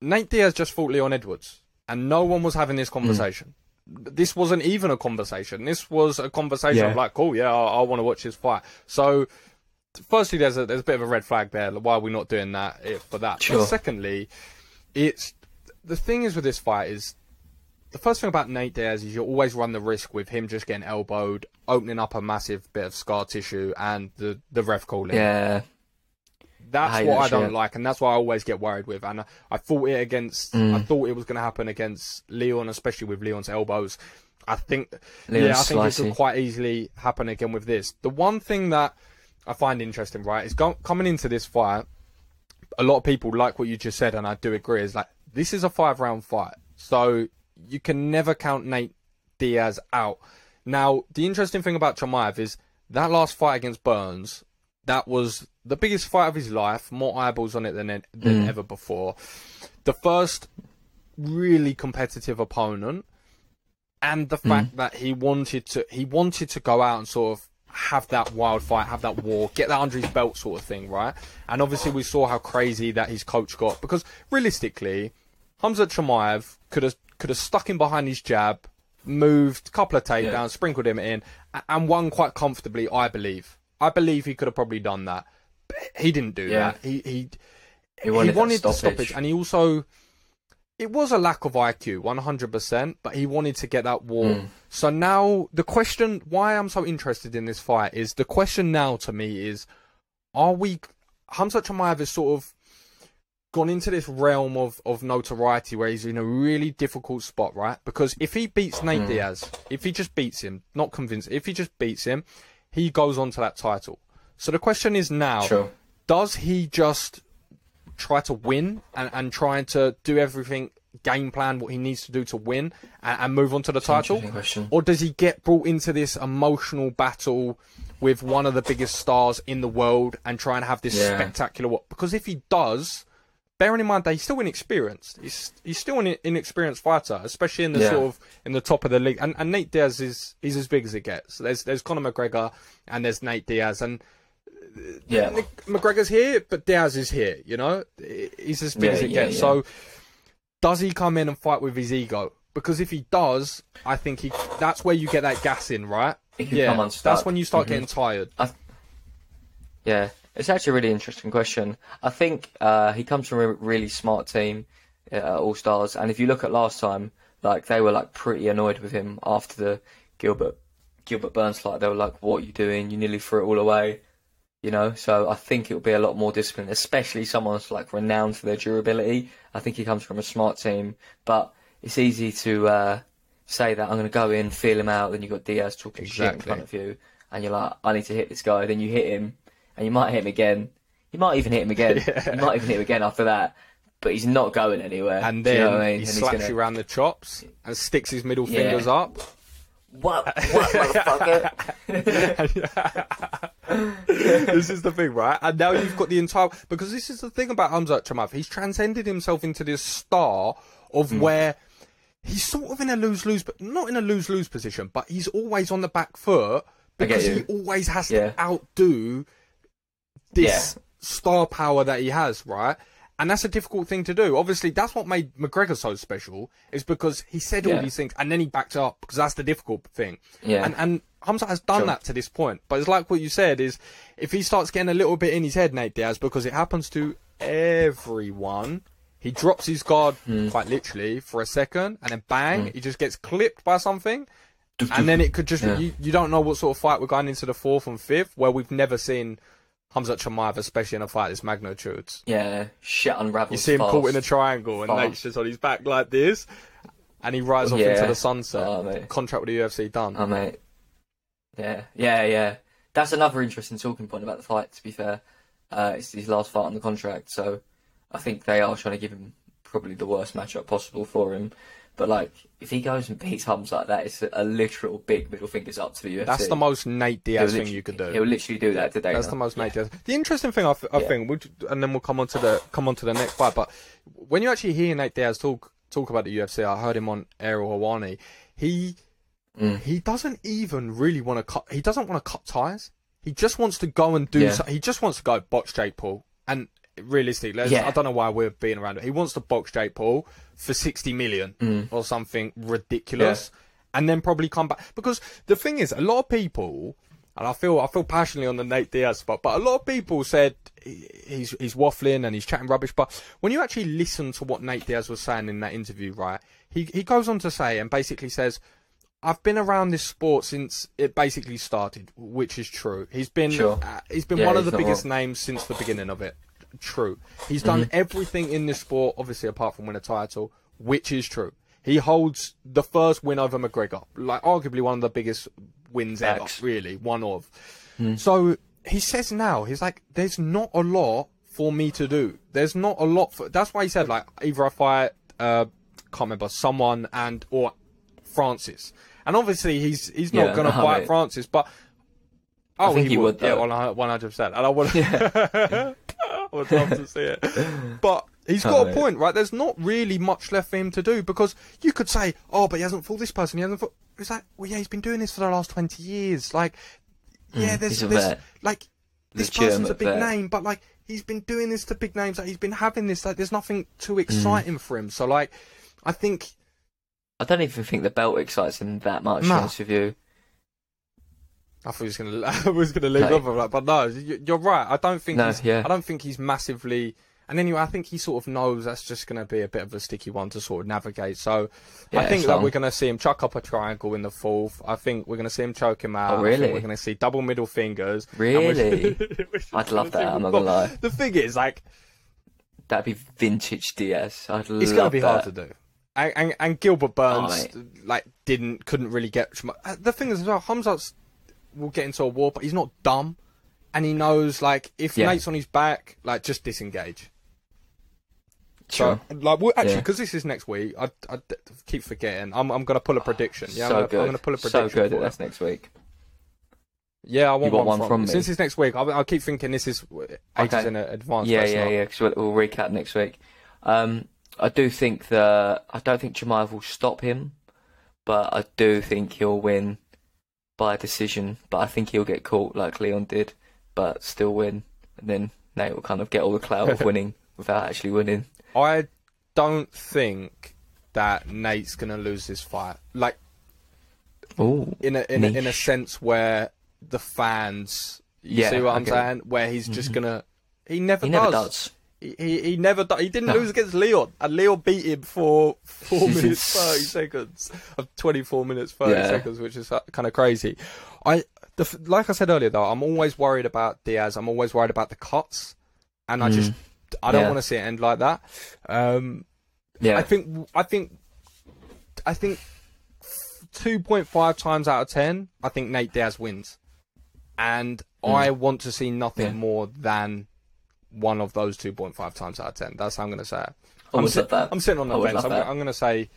Nate Diaz just fought Leon Edwards, and no one was having this mm. conversation. This wasn't even a conversation. This was a conversation Yeah. of like, cool, yeah, I, I want to watch this fight. So firstly, there's a there's a bit of a red flag there. Why are we not doing that eh, for that? Sure. But secondly, it's the thing is with this fight is the first thing about Nate Diaz is you always run the risk with him just getting elbowed, opening up a massive bit of scar tissue, and the the ref calling. yeah, That's I what that I don't shit. like, and that's what I always get worried with. And I, I thought it against, Mm. I thought it was going to happen against Leon, especially with Leon's elbows. I think, Leon's yeah, I think it slicey. could quite easily happen again with this. The one thing that I find interesting, right, is go, coming into this fight. A lot of people like what you just said, and I do agree. Is like this is a five round fight, so you can never count Nate Diaz out. Now, the interesting thing about Chimaev is that last fight against Burns, that was the biggest fight of his life, more eyeballs on it than than mm. ever before. The first really competitive opponent, and the mm. fact that he wanted to he wanted to go out and sort of have that wild fight, have that war, get that under his belt sort of thing, right? And obviously we saw how crazy that his coach got because realistically, Hamza Chimaev could have could have stuck him behind his jab, moved a couple of takedowns, Yeah. sprinkled him in, and won quite comfortably. I believe. I believe he could have probably done that, but he didn't do Yeah. that. He he he wanted, he wanted the stoppage. stoppage, and he also it was a lack of IQ, one hundred percent, but he wanted to get that war. Mm. So now the question, why I'm so interested in this fight is the question now to me is, are we Hamza Chimaev has sort of gone into this realm of, of notoriety where he's in a really difficult spot, right? Because if he beats Nate Mm. Diaz, if he just beats him, not convinced, if he just beats him, he goes on to that title. So the question is now, Sure. does he just try to win and, and trying to do everything game plan what he needs to do to win and, and move on to the title or does he get brought into this emotional battle with one of the biggest stars in the world and try and have this Yeah. spectacular what because if he does bearing in mind that he's still inexperienced he's he's still an inexperienced fighter especially in the Yeah. sort of in the top of the league and, and Nate Diaz is he's as big as it gets there's there's Conor McGregor and there's Nate Diaz and Yeah. Nick McGregor's here, but Diaz is here. You know, he's as big Yeah, as it yeah, gets. yeah. So, does he come in and fight with his ego? Because if he does, I think he that's where you get that gas in, right? He yeah, that's when you start Mhm. getting tired. Yeah, it's actually a really interesting question. I think uh, he comes from a really smart team, uh, All Stars, and if you look at last time, like they were like pretty annoyed with him after the Gilbert Gilbert Burns like they were like, "What are you doing? You nearly threw it all away." You know, so I think it'll be a lot more disciplined, especially someone's like renowned for their durability. I think he comes from a smart team, but it's easy to uh, say that I'm going to go in, feel him out. Then you've got Diaz talking shit in front of you, and you're like, I need to hit this guy. Then you hit him, and you might hit him again. You might even hit him again. Yeah. You might even hit him again after that. But he's not going anywhere. And then you know I mean? he And he's slaps gonna- you around the chops and sticks his middle Yeah. fingers up. What? What, motherfucker? this is the thing, right? And now you've got the entire because this is the thing about Hamzat Chimaev. He's transcended himself into this star of Hmm. where he's sort of in a lose lose, but not in a lose lose position, but he's always on the back foot because he always has Yeah. to outdo this star power that he has, right? And that's a difficult thing to do. Obviously, that's what made McGregor so special, is because he said all Yeah. these things and then he backed up because that's the difficult thing. Yeah. And and Hamza has done Sure. that to this point. But it's like what you said is if he starts getting a little bit in his head, Nate Diaz, because it happens to everyone, he drops his guard Hmm. quite literally for a second and then bang, he just gets clipped by something. And then it could just Yeah. you, you don't know what sort of fight we're going into the fourth and fifth where we've never seen Hamza Chimaev, especially in a fight this magnitude. yeah, shit unravels. You see him fast. caught in a triangle and Fast. Nate's just on his back like this, and he rides off Yeah. into the sunset. Oh, mate. Contract with the UFC done. Oh mate. Yeah, yeah, yeah. That's another interesting talking point about the fight. To be fair, uh, it's his last fight on the contract, so I think they are trying to give him probably the worst matchup possible for him. But like, if he goes and beats Hums like that, it's a, literal big middle fingers up to the UFC. That's the most Nate Diaz thing you could do. He'll literally do that today. That's the most Nate Diaz. The interesting thing, I, th- I Yeah. think, we'll, and then we'll come on to the come on to the next fight. But when you actually hear Nate Diaz talk talk about the UFC, I heard him on Ariel Helwani. He Mm. he doesn't even really want to cut. He doesn't want to cut ties. He just wants to go and do. Yeah. So, he just wants to go box Jake Paul. And realistically, Yeah. I don't know why we're being around it. He wants to box Jake Paul for sixty million Mm. or something ridiculous, and then probably come back. Because the thing is, a lot of people, and I feel I feel passionately on the Nate Diaz spot, but a lot of people said he's he's waffling and he's chatting rubbish. But when you actually listen to what Nate Diaz was saying in that interview, right, he he goes on to say and basically says. I've been around this sport since it basically started, which is true. He's been Sure. uh, he's been Yeah, one of the biggest wrong. names since the beginning of it. True. He's done Mm-hmm. everything in this sport, obviously apart from win a title, which is true. He holds the first win over McGregor, like arguably one of the biggest wins Facts. ever, really, one of. Hmm. So he says now, he's like, there's not a lot for me to do. There's not a lot for. That's why he said like either I fight, uh, can't remember someone and or Francis, and obviously he's he's not Yeah, gonna fight mate. Francis, but. Oh, think he would, Yeah, though. one hundred percent. And I would. I would love to see it. But he's got Oh, a point, right? There's not really much left for him to do because you could say, "Oh, but he hasn't fought this person. He hasn't fought." It's like, well, yeah, he's been doing this for the last twenty years. Like, yeah, there's, Mm, a there's like this Legitimate person's a big vet. name, but like he's been doing this to big names. Like he's been having this. Like, there's nothing Mm. too exciting for him. So, like, I think I don't even think the belt excites him that much. Nah. honest with you. I thought he was gonna, I was gonna leave off of that, but no, you- you're right. I don't think No, he's, yeah. I don't think he's massively. And anyway, I think he sort of knows that's just going to be a bit of a sticky one to sort of navigate. So I think that we're going to see him chuck up a triangle in the fourth. I think we're going to see him choke him out. Oh, really? we're going to see double middle fingers. Really? I'd love that, I'm not gonna lie. The thing is, like, That'd be vintage DS. I'd it's love going to be that. hard to do. And, and, and Gilbert Burns, Oh, like, didn't, couldn't really get. uh, The thing is, as well, Hamzat's will get into a war, but he's not dumb, and he knows, like, if Yeah. Nate's on his back, like, just disengage. Sure. So, like, well, actually, Yeah. because this is next week, I, I d- keep forgetting. I'm, I'm going to pull a prediction. Yeah, so I'm, gonna. I'm going to pull a prediction. so good. for that it. That's next week. Yeah, I want, want one, one from, me? Since it's next week, I, I keep thinking this is ages Okay. in advance. yeah, yeah, not. yeah. Because we'll, we'll recap next week. Um, I do think that I don't think Chimaev will stop him, but I do think he'll win by a decision. But I think he'll get caught like Leon did, but still win, and then Nate will kind of get all the clout of winning without actually winning. I don't think that Nate's going to lose this fight. Like, Ooh, in a in a, in a sense where the fans, you Yeah, see what I'm okay. saying? Where he's just mm-hmm. gonna, he never he does. never does. He, he, never he didn't lose against Leon, and Leon beat him for four minutes thirty seconds of twenty four minutes thirty yeah. seconds, which is uh, kind of crazy. I the, like I said earlier though, I'm always worried about Diaz. I'm always worried about the cuts, and I mm. just I don't yeah. want to see it end like that. Um, yeah, I think I think I think two point five times out of ten, I think Nate Diaz wins, and mm. I want to see nothing yeah. more than one of those two point five times out of ten. That's how I'm going to say it. I'm, si- I'm, sitting on the fence. I'm, I'm going to say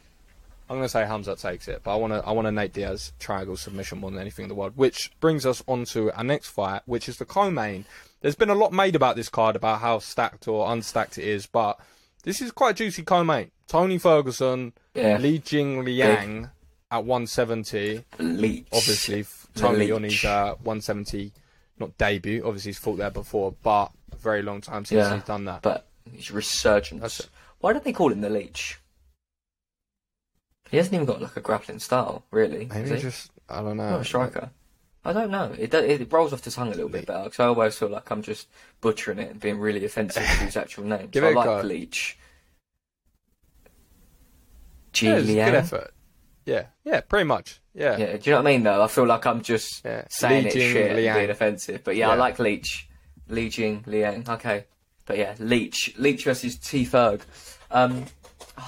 I'm going to say Hamza takes it, but I want to I want to Nate Diaz triangle submission more than anything in the world. Which brings us on to our next fight, which is the co-main. There's been a lot made about this card about how stacked or unstacked it is, but this is quite a juicy co-main. Tony Ferguson, yeah. Li Jing Liang Big. at 170. Leech. Obviously, Tony on his uh, 170, not debut. Obviously, he's fought there before, but very long time since yeah, he's done that. But he's resurgence. Why don't they call him the Leech? He hasn't even got like a grappling style, really. Maybe just I don't know. Not a striker. I don't know. It it rolls off the tongue a little bit better because I always feel like I'm just butchering it and being really offensive with his actual name. Give so it I like go. Leech. Julian. Yeah, good effort. Yeah, yeah, pretty much. Yeah. Yeah. Do you know what I mean? Though I feel like I'm just yeah. saying it shit Liang. and being offensive. But yeah, yeah, I like Leech, Li Jing Liang. Okay, but yeah, Leech, Leech versus T Ferg. Um,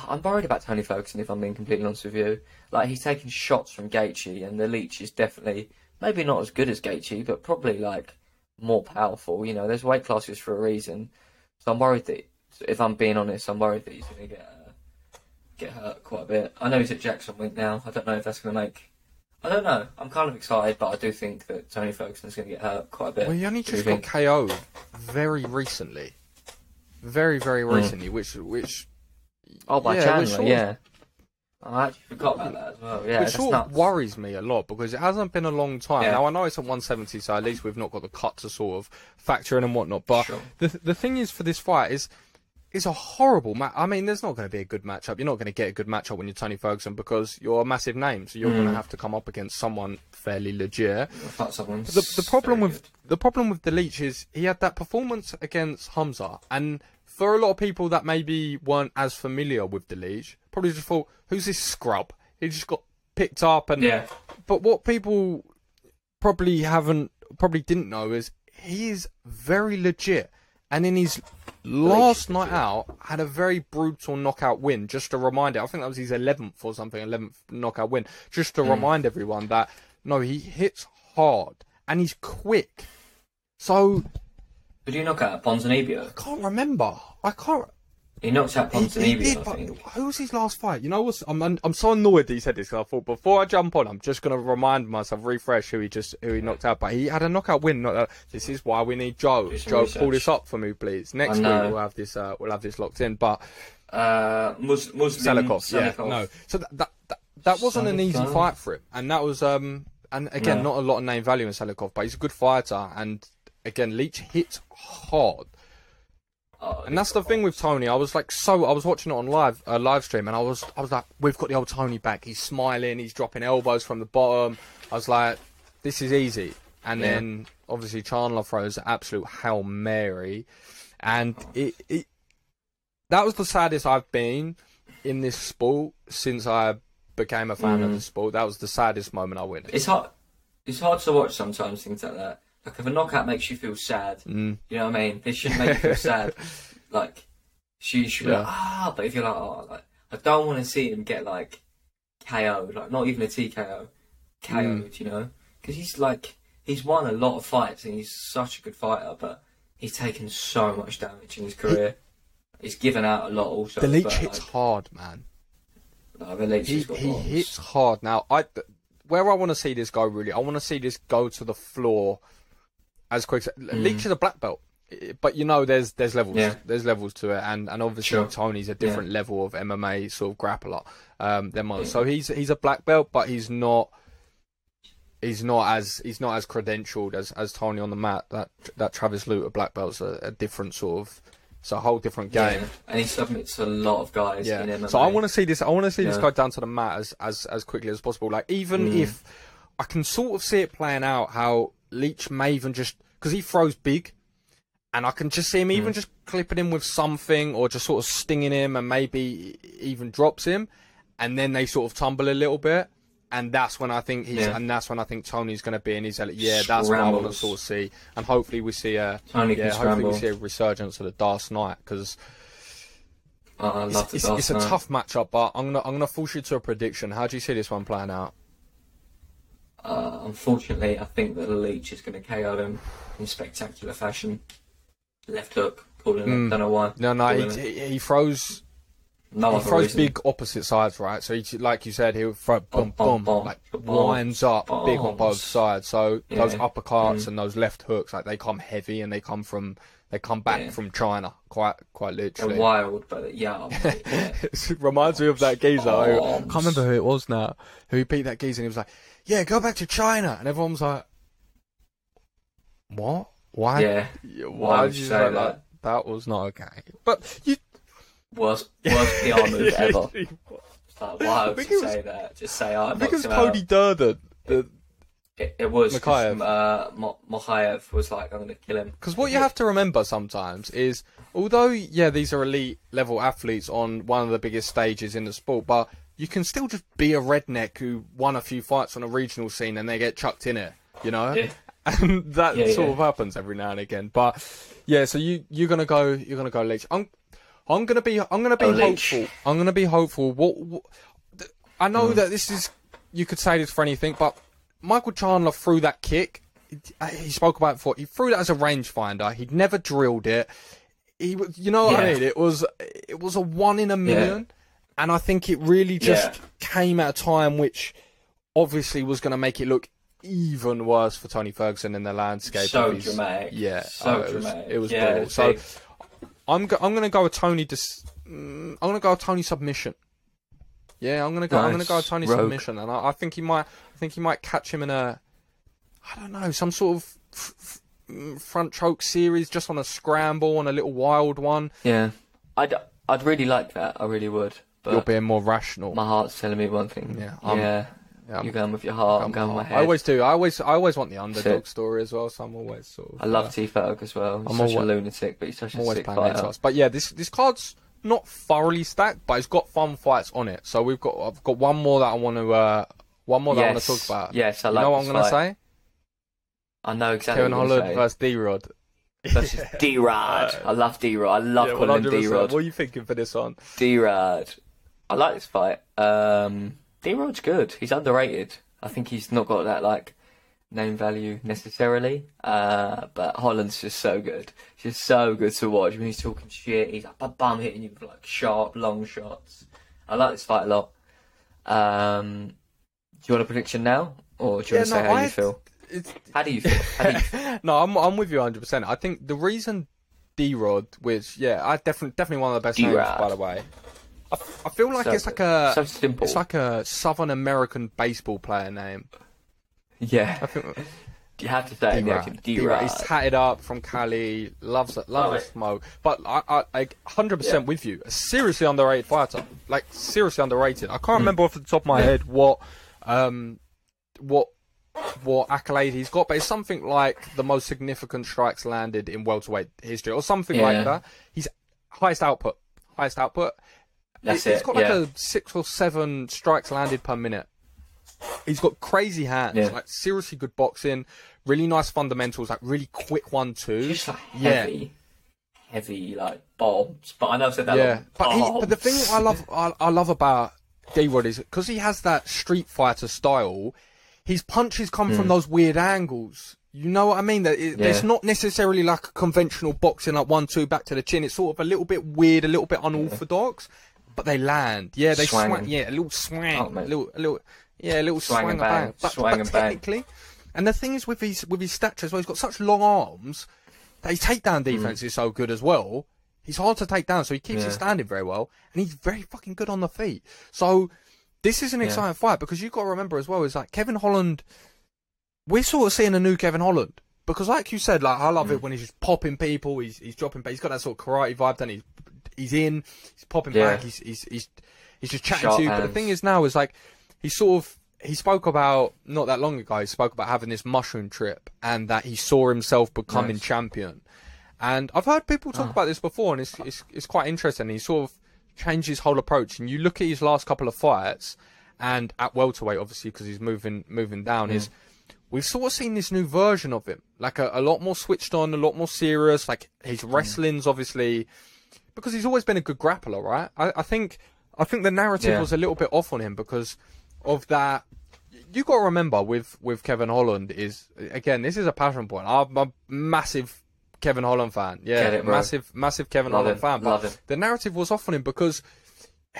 I'm worried about Tony Ferguson if I'm being completely honest with you. Like he's taking shots from Gaethje, and the Leech is definitely maybe not as good as Gaethje, but probably like more powerful. You know, there's weight classes for a reason. So I'm worried that if I'm being honest, I'm worried that he's going to get uh, get hurt quite a bit. I know he's at Jackson Wink now. I don't know if that's going to make. I don't know. I'm kind of excited, but I do think that Tony Ferguson's going to get hurt quite a bit. Well, he only just got KO'd very recently, very very hmm. recently, mm. which which Oh, by yeah, Chandler, sort yeah. I actually forgot about that as well. Yeah, which sort of worries me a lot because it hasn't been a long time. Yeah. Now I know it's at 170, so at least we've not got the cut to sort of factor in and whatnot. But sure. the the thing is for this fight is it's a horrible match. I mean, there's not going to be a good matchup. You're not going to get a good matchup when you're Tony Ferguson because you're a massive name. So you're mm. going to have to come up against someone fairly legit. The, the problem with good. the problem with the Leech is he had that performance against Hamza, and for a lot of people that maybe weren't as familiar with the Leech, probably just thought, "Who's this scrub?" He just got picked up, and yeah. But what people probably haven't, probably didn't know is he is very legit. And in his last night out, had a very brutal knockout win. Just a reminder, I think that was his 11th or something, 11th knockout win. Just to mm. remind everyone that no, he hits hard and he's quick. So did he knock out Ponzinibbio? I can't remember. I can't. He knocked out Ponzinibbio, I think. Who was his last fight? You know what? I'm I'm so annoyed that he said this. Cause I thought before I jump on, I'm just gonna remind myself, refresh who he just who he knocked out. But he had a knockout win. Not this is why we need Joe. Joe, research. pull this up for me, please. Next week we'll have this. Uh, we'll have this locked in. But uh, Mus- Muslim Salikhov, yeah, no. So that that that, that wasn't an easy fight for him, and that was um. And again, not a lot of name value in Salikhov, but he's a good fighter, and again, Leech hits hard. And that's the thing with Tony. I was like, so I was watching it on live uh, live stream, and I was I was like, we've got the old Tony back. He's smiling. He's dropping elbows from the bottom. I was like, this is easy. And yeah. then obviously Chandler throws an absolute hail mary, and it, it that was the saddest I've been in this sport since I became a fan mm. of the sport. That was the saddest moment I witnessed. It's hard. It's hard to watch sometimes things like that like if a knockout makes you feel sad, mm. you know what I mean? This shouldn't make you feel sad. Like she should be yeah. like ah, but if you're like oh, like I don't want to see him get like KO'd, like not even a TKO, KO'd, mm. you know? Because he's like he's won a lot of fights and he's such a good fighter, but he's taken so much damage in his career. he's given out a lot also. The leech hits like, hard, man. No, the leech he, he hits hard. Now I where I want to see this go really, I want to see this go to the floor as quick. Mm. Leech is a black belt, but you know there's there's levels. Yeah. There's levels to it, and and obviously sure. Tony's a different yeah. level of MMA sort of grappler um, than mine. So he's he's a black belt, but he's not. He's not as he's not as credentialed as, as Tony on the mat. That that Travis Lutter black belt's a, a different sort of it's a whole different game. Yeah, and he submits a lot of guys yeah. in MMA. So I want to see this. I want to see yeah. this guy down to the mat as, as as quickly as possible. Like even mm. if I can sort of see it playing out, how Leech may even just because he throws big, and I can just see him even mm. just clipping him with something or just sort of stinging him and maybe even drops him, and then they sort of tumble a little bit. And that's when I think he's, Yeah. and that's when I think Tony's going to be in his, yeah, that's what I want to sort of see. And hopefully we see a, Tony yeah, hopefully we see a resurgence of the Dark Knight because love it's, it's, it's a tough matchup. But I'm gonna, I'm gonna force you to a prediction. How do you see this one playing out? Uh, unfortunately, I think that the Leech is going to KO him in spectacular fashion. Left hook, calling Mm. it. Don't know why. No, no, he, he, he throws No he throws reason. big opposite sides, right? So he, like you said, he'll throw boom, Bum, bum, boom, like Bombs, winds up big on both sides. So those Yeah. uppercuts Mm. and those left hooks, like they come heavy and they come from they come back Yeah. from China, quite quite They're literally. wild, but yeah. yeah. it reminds me of that geezer. who- I can't remember who it was now. Who beat that geezer and he was like, "Yeah, go back to China," and everyone was like, "What? Why? yeah. Yeah, Why Why would did you you say say that? that? That was not okay." But you Worst, worst PR move ever. I Like, why would you it was- say that? Just say, oh, I think it was knocked him out. Cody Durden. The, It, it was. 'cause, Mokaev. Uh, Mo- Mokaev was like, I'm going to kill him. Because what you have to remember sometimes is, although yeah, these are elite level athletes on one of the biggest stages in the sport, but you can still just be a redneck who won a few fights on a regional scene and they get chucked in it, you know. Yeah. And that Yeah, sort yeah. of happens every now and again. But yeah, so you you're gonna go you're gonna go Leach. I'm I'm gonna be I'm gonna be Oh, Leach. hopeful. I'm gonna be hopeful. What, what I know Mm. that this is you could say this for anything, but Michael Chandler threw that kick. He- He spoke about it before. He threw that as a rangefinder. He'd never drilled it. He, was- you know what I mean? It was, it was a one in a million, and I think it really just Yeah. came at a time which obviously was going to make it look even worse for Tony Ferguson in the landscape. So of his- dramatic. Yeah, So oh, it was, dramatic. it was Yeah, brutal. So big. I'm go- I'm gonna go with Tony. Dis- mm, I'm gonna go with Tony submission. Yeah, I'm gonna go. I'm gonna go with Tony Rogue. submission, and I, I think he might. I think he might catch him in a. I don't know, some sort of f- f- mm, front choke series, just on a scramble, on a little wild one. Yeah. I'd, I'd really like that. I really would. You're being more rational. my heart's telling me one thing. Yeah, I'm- yeah. Yeah, I'm- You're going with your heart. I'm, going with my head. I always do. I always, I always want the underdog story as well. So I'm always sort of. I love uh, T Ferg as well. He's I'm such a lunatic, but he's such I'm a always sick fighter. But yeah, this this card's not thoroughly stacked, but it's got fun fights on it. So we've got I've got one more that I want to uh one more that I want to talk about. Yes, I you like know what I'm this gonna say? I know exactly Kevin Holland versus D Rod. versus D Rod. I love D Rod. I love Yeah, calling D Rod. What are you thinking for this one? D Rod. I like this fight. Um, D Rod's good. He's underrated. I think he's not got that like name value necessarily. Uh, but Holland's just so good. He's just so good to watch. When he's talking shit, he's like bum bum hitting you with like sharp, long shots. I like this fight a lot. Um, do you want a prediction now, or do you want to Yeah, say how I- you feel? It's... How do you feel? How do you feel? no, I'm I'm with you 100. percent I think the reason D Rod, which yeah, I definitely definitely one of the best names D-Rod. by the way. I, I feel like So- it's like a so simple. it's like a Southern American baseball player name. I yeah, think you have to say it. Yeah, D-Rod. D D-Rod. He's tatted up from Cali, loves loves the smoke. But I, I, hundred Yeah. percent with you. A seriously underrated fighter, like seriously underrated. I can't remember off the top of my head what, um, what, what accolade he's got, but it's something like the most significant strikes landed in welterweight history, or something Yeah. like that. He's highest output, highest output. That's He's it, got like yeah. a six or seven strikes landed per minute. He's got crazy hands, Yeah. like seriously good boxing, really nice fundamentals, like really quick one two. Just like Yeah. heavy, heavy like bombs. But I know I've said that. Yeah, like, but, he, but the thing. I love, I, I love about D Rod is because he has that Street Fighter style. His punches come from those weird angles. You know what I mean? That it, Hmm. Yeah. it's not necessarily like a conventional boxing, like one two back to the chin. It's sort of a little bit weird, a little bit unorthodox, but they land. Yeah, they swang. Swanging. Yeah, a little swang, Oh, a little, a little, yeah, a little Swang swang, and bang. bang. But, Swang but and bang. technically, and the thing is with his with his stature as well, he's got such long arms that his takedown defense is so good as well. He's hard to take down, so he keeps Hmm. Yeah. it standing very well, and he's very fucking good on the feet. So this is an Yeah. exciting fight because you've got to remember as well is like Kevin Holland. We're sort of seeing a new Kevin Holland because, like you said, like I love Hmm. it when he's just popping people. He's he's dropping, but he's got that sort of karate vibe. Then he's he's in, he's popping Yeah. back. He's he's he's he's just chatting Sharp to you. But the thing is now is like he sort of he spoke about not that long ago. He spoke about having this mushroom trip and that he saw himself becoming Nice. champion. And I've heard people talk Oh. about this before, and it's, it's it's quite interesting. He sort of changed his whole approach. And you look at his last couple of fights, and at welterweight, obviously, because he's moving moving down, is mm. we've sort of seen this new version of him, like a, a lot more switched on, a lot more serious. Like his mm. wrestling's obviously because he's always been a good grappler, right? I, I think I think the narrative Yeah. was a little bit off on him because of that. You got to remember with with Kevin Holland is again this is a passion point. I'm a massive Kevin Holland fan. Yeah, it, massive massive Kevin Love Holland him, fan. But love him. the narrative was off on him because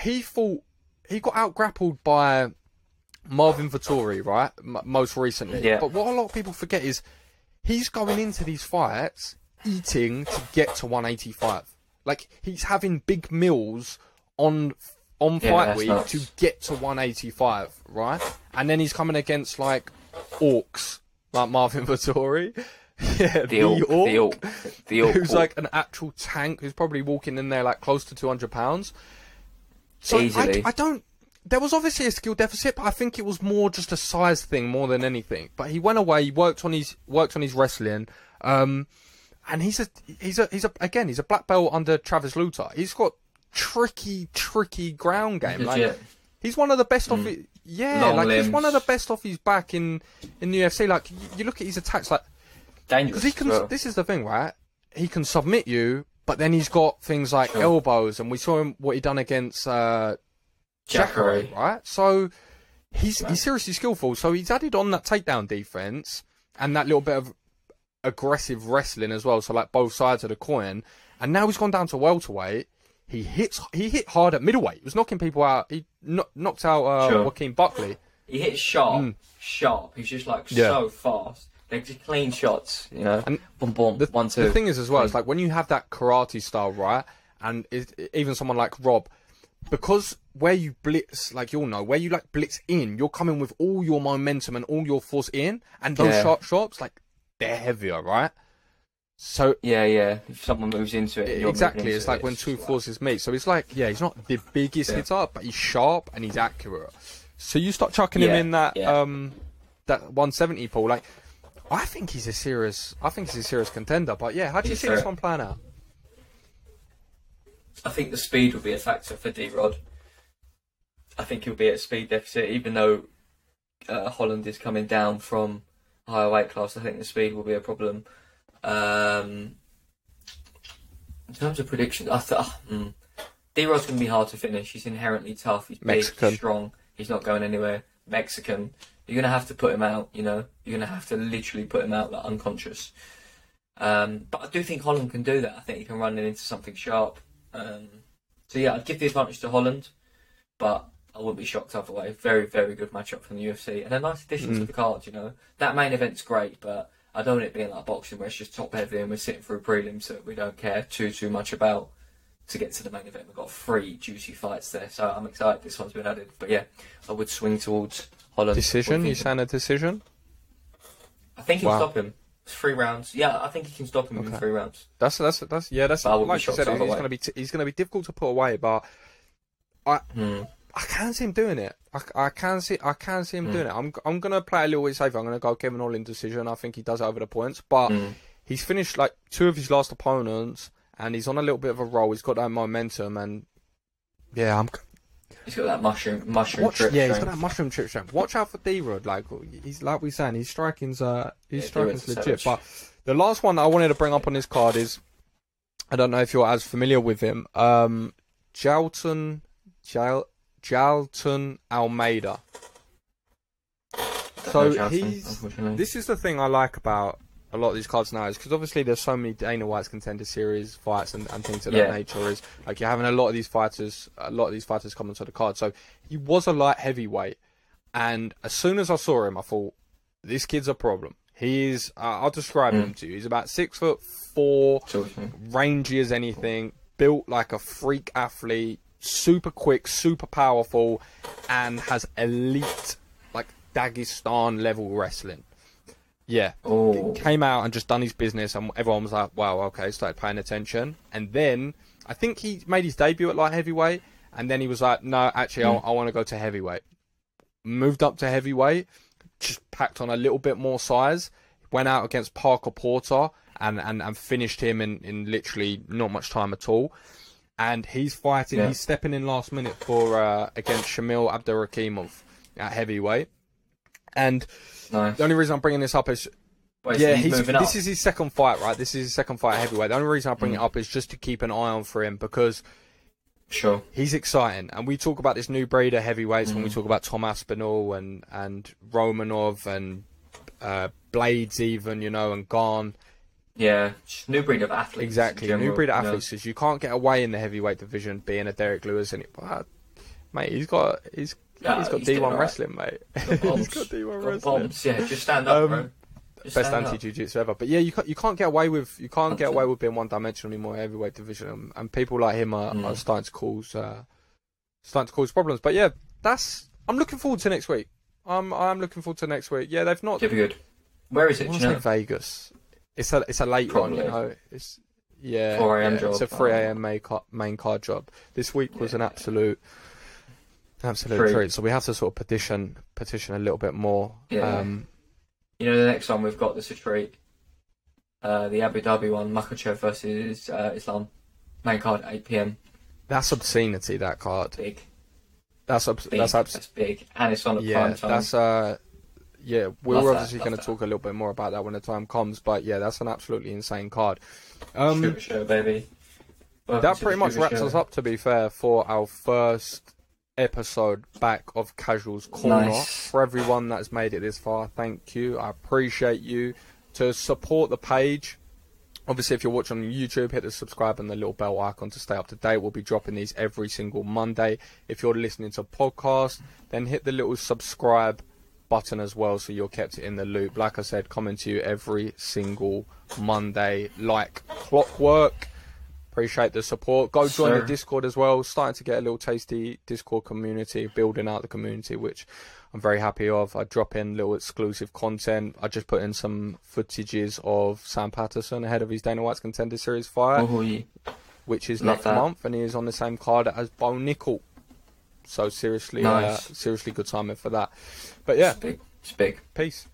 he thought he got out grappled by Marvin Vettori, right? M- most recently. Yeah. But what a lot of people forget is he's going into these fights eating to get to 185. Like he's having big meals on on Yeah, fight week nuts. to get to 185, right? And then he's coming against like orcs like Marvin Vettori. yeah, The orc, the orc, the orc. who's orc. like an actual tank who's probably walking in there like close to 200 pounds. So I, Easily. I don't. There was obviously a skill deficit, but I think it was more just a size thing more than anything. But he went away, he worked on his worked on his wrestling, um, and he's a he's a he's a again he's a black belt under Travis Lutter. He's got tricky tricky ground game. Like, He's one of the best off. It, yeah, Long like he's one of the best off his back in in the UFC. Like you, you look at his attacks, like dangerous. he can. well. This is the thing, right? He can submit you, but then he's got things like Sure. elbows, and we saw him what he done against uh, Jacare. right? So he's he's seriously skillful. So he's added on that takedown defense and that little bit of aggressive wrestling as well. So like both sides of the coin. And now he's gone down to welterweight. He hits. He hit hard at middleweight. He was knocking people out. He kno- knocked out uh, Sure. Joaquin Buckley. He hits sharp, Mm. sharp. He's just like Yeah. so fast. They're just clean shots, you know. And boom, boom, The, one, two. the thing is as well, it's like when you have that karate style, right? And it, even someone like Rob, because where you blitz, like you'll know, where you like blitz in, you're coming with all your momentum and all your force in, and those Yeah. sharp shots, like they're heavier, right? So yeah, yeah. If someone moves into it, you're exactly, moving it's like it, when two forces meet. So it's like, yeah, he's not the biggest Yeah. hitter, but he's sharp and he's accurate. So you start chucking him in that yeah. um that 170 pool, like. I think he's a serious. I think he's a serious contender. But yeah, how do you He's see this one playing out? I think the speed will be a factor for D Rod. I think he'll be at a speed deficit, even though uh, Holland is coming down from higher weight class. I think the speed will be a problem. Um, in terms of predictions, I thought mm, D Rod's going to be hard to finish. He's inherently tough. He's Mexican. big, strong. He's not going anywhere. Mexican. You're going to have to put him out. You know, you're going to have to literally put him out like unconscious. Um, but I do think Holland can do that. I think he can run it into something sharp. Um, so yeah, I'd give the advantage to Holland, but I wouldn't be shocked either way. Very, very good matchup from the UFC and a nice addition to Mm. the card. You know, that main event's great, but I don't want it being like boxing where it's just top heavy and we're sitting through prelims that we don't care too too much about. To get to the main event, we've got three juicy fights there, so I'm excited. This one's been added, but yeah, I would swing towards Holland. Decision? You saying a decision? I think he'll Wow. stop him. Three rounds. Yeah, I think he can stop him in three rounds. That's that's that's yeah. That's I like you said. He's going to be t- he's going to be difficult to put away, but Hmm. I can see him doing it. I, I can see I can see him Mm. doing it. I'm I'm going to play a little bit safer. I'm going to go Kevin Holland decision. I think he does it over the points, but Hmm. he's finished like two of his last opponents, and he's on a little bit of a roll. He's got that momentum, and yeah, I'm. He's got that mushroom, mushroom Watch, trip. yeah, he's got that mushroom trip strength. Watch out for D Rod. Like he's like we're saying, he's striking's uh his Yeah, striking's legit. savage. But the last one I wanted to bring up on this card is I don't know if you're as familiar with him. Um Jailton Jal Jailton Almeida. So he's this is the thing I like about a lot of these cards now is because obviously there's so many Dana White's contender series fights and, and things of that nature is like you're having a lot of these fighters a lot of these fighters come onto the card. So he was a light heavyweight and as soon as I saw him I thought this kid's a problem. He is uh, I'll describe Mm. him to you. He's about six foot four rangy as anything, built like a freak athlete, super quick, super powerful, and has elite, like Dagestan level wrestling. Yeah. Oh, Came out and just done his business, and everyone was like, wow, okay, started paying attention. And then I think he made his debut at light heavyweight, and then he was like, no, actually, I, hmm. I want to go to heavyweight. Moved up to heavyweight, just packed on a little bit more size, went out against Parker Porter and, and, and finished him in, in literally not much time at all. And he's fighting, Yeah. he's stepping in last minute for uh, against Shamil Abdurakhimov at heavyweight. And Nice. the only reason I'm bringing this up is Wait, so yeah, he's, he's, this is his second fight, right? This is his second fight heavyweight. The only reason I bring Mm. it up is just to keep an eye on for him because Sure. he's exciting. And we talk about this new breed of heavyweights when we Mm. talk about Tom Aspinall and, and Romanov and uh, Blaydes, even, you know, and Gane. Yeah. New breed of athletes. Exactly. general, new breed of athletes. Is you can't get away in the heavyweight division being a Derrick Lewis. And it, mate, he's got, he's, he's got D1 alright. wrestling, mate. Got he's got D1 wrestling. bombs. Yeah, just stand up, Um, bro. Just best anti up. jiu-jitsu ever. But yeah, you can't you can't get away with you can't get away with being one dimensional anymore heavyweight division, and, and people like him are, Mm. are starting to cause uh, starting to cause problems. But yeah, that's I'm looking forward to next week. I'm I'm looking forward to next week. Yeah, they've not. Be good. Where is I it? want Do to you say know? Vegas. It's a it's a late one, you know. It's yeah, 4 a.m. yeah, It's a 3 a.m. main card, main card job. This week was an absolute absolute Treat. treat. So we have to sort of petition petition a little bit more. Yeah. Um, You know, the next one we've got this a treat. Uh, the Abu Dhabi one, Makhachev versus uh, Islam. Main card, 8 p.m. that's obscenity. That card. Big. That's obs- Big. that's That's, big. And it's on at yeah, prime time. that's uh, yeah. We're Love obviously going to talk a little bit more about that when the time comes. But yeah, that's an absolutely insane card. Um, Shooter show, baby. Welcome that pretty much wraps Show. us up. To be fair, for our first episode back of Casuals Corner. Nice. For everyone that's made it this far, thank you. I appreciate you to support the page. Obviously, if you're watching on YouTube, hit the subscribe and the little bell icon to stay up to date. We'll be dropping these every single Monday. If you're listening to podcast, then hit the little subscribe button as well so you're kept in the loop. Like I said, coming to you every single Monday like clockwork. Appreciate the support. Go join Sir. the Discord as well. Starting to get a little tasty Discord community, building out the community, which I'm very happy of. I drop in little exclusive content. I just put in some footages of Sam Patterson ahead of his Dana White's Contender Series fight, Oh, yeah. which is love next that. month, and he is on the same card as Bo Nickal. So seriously, Nice. uh, seriously good timing for that. But yeah, It's big. It's big. peace.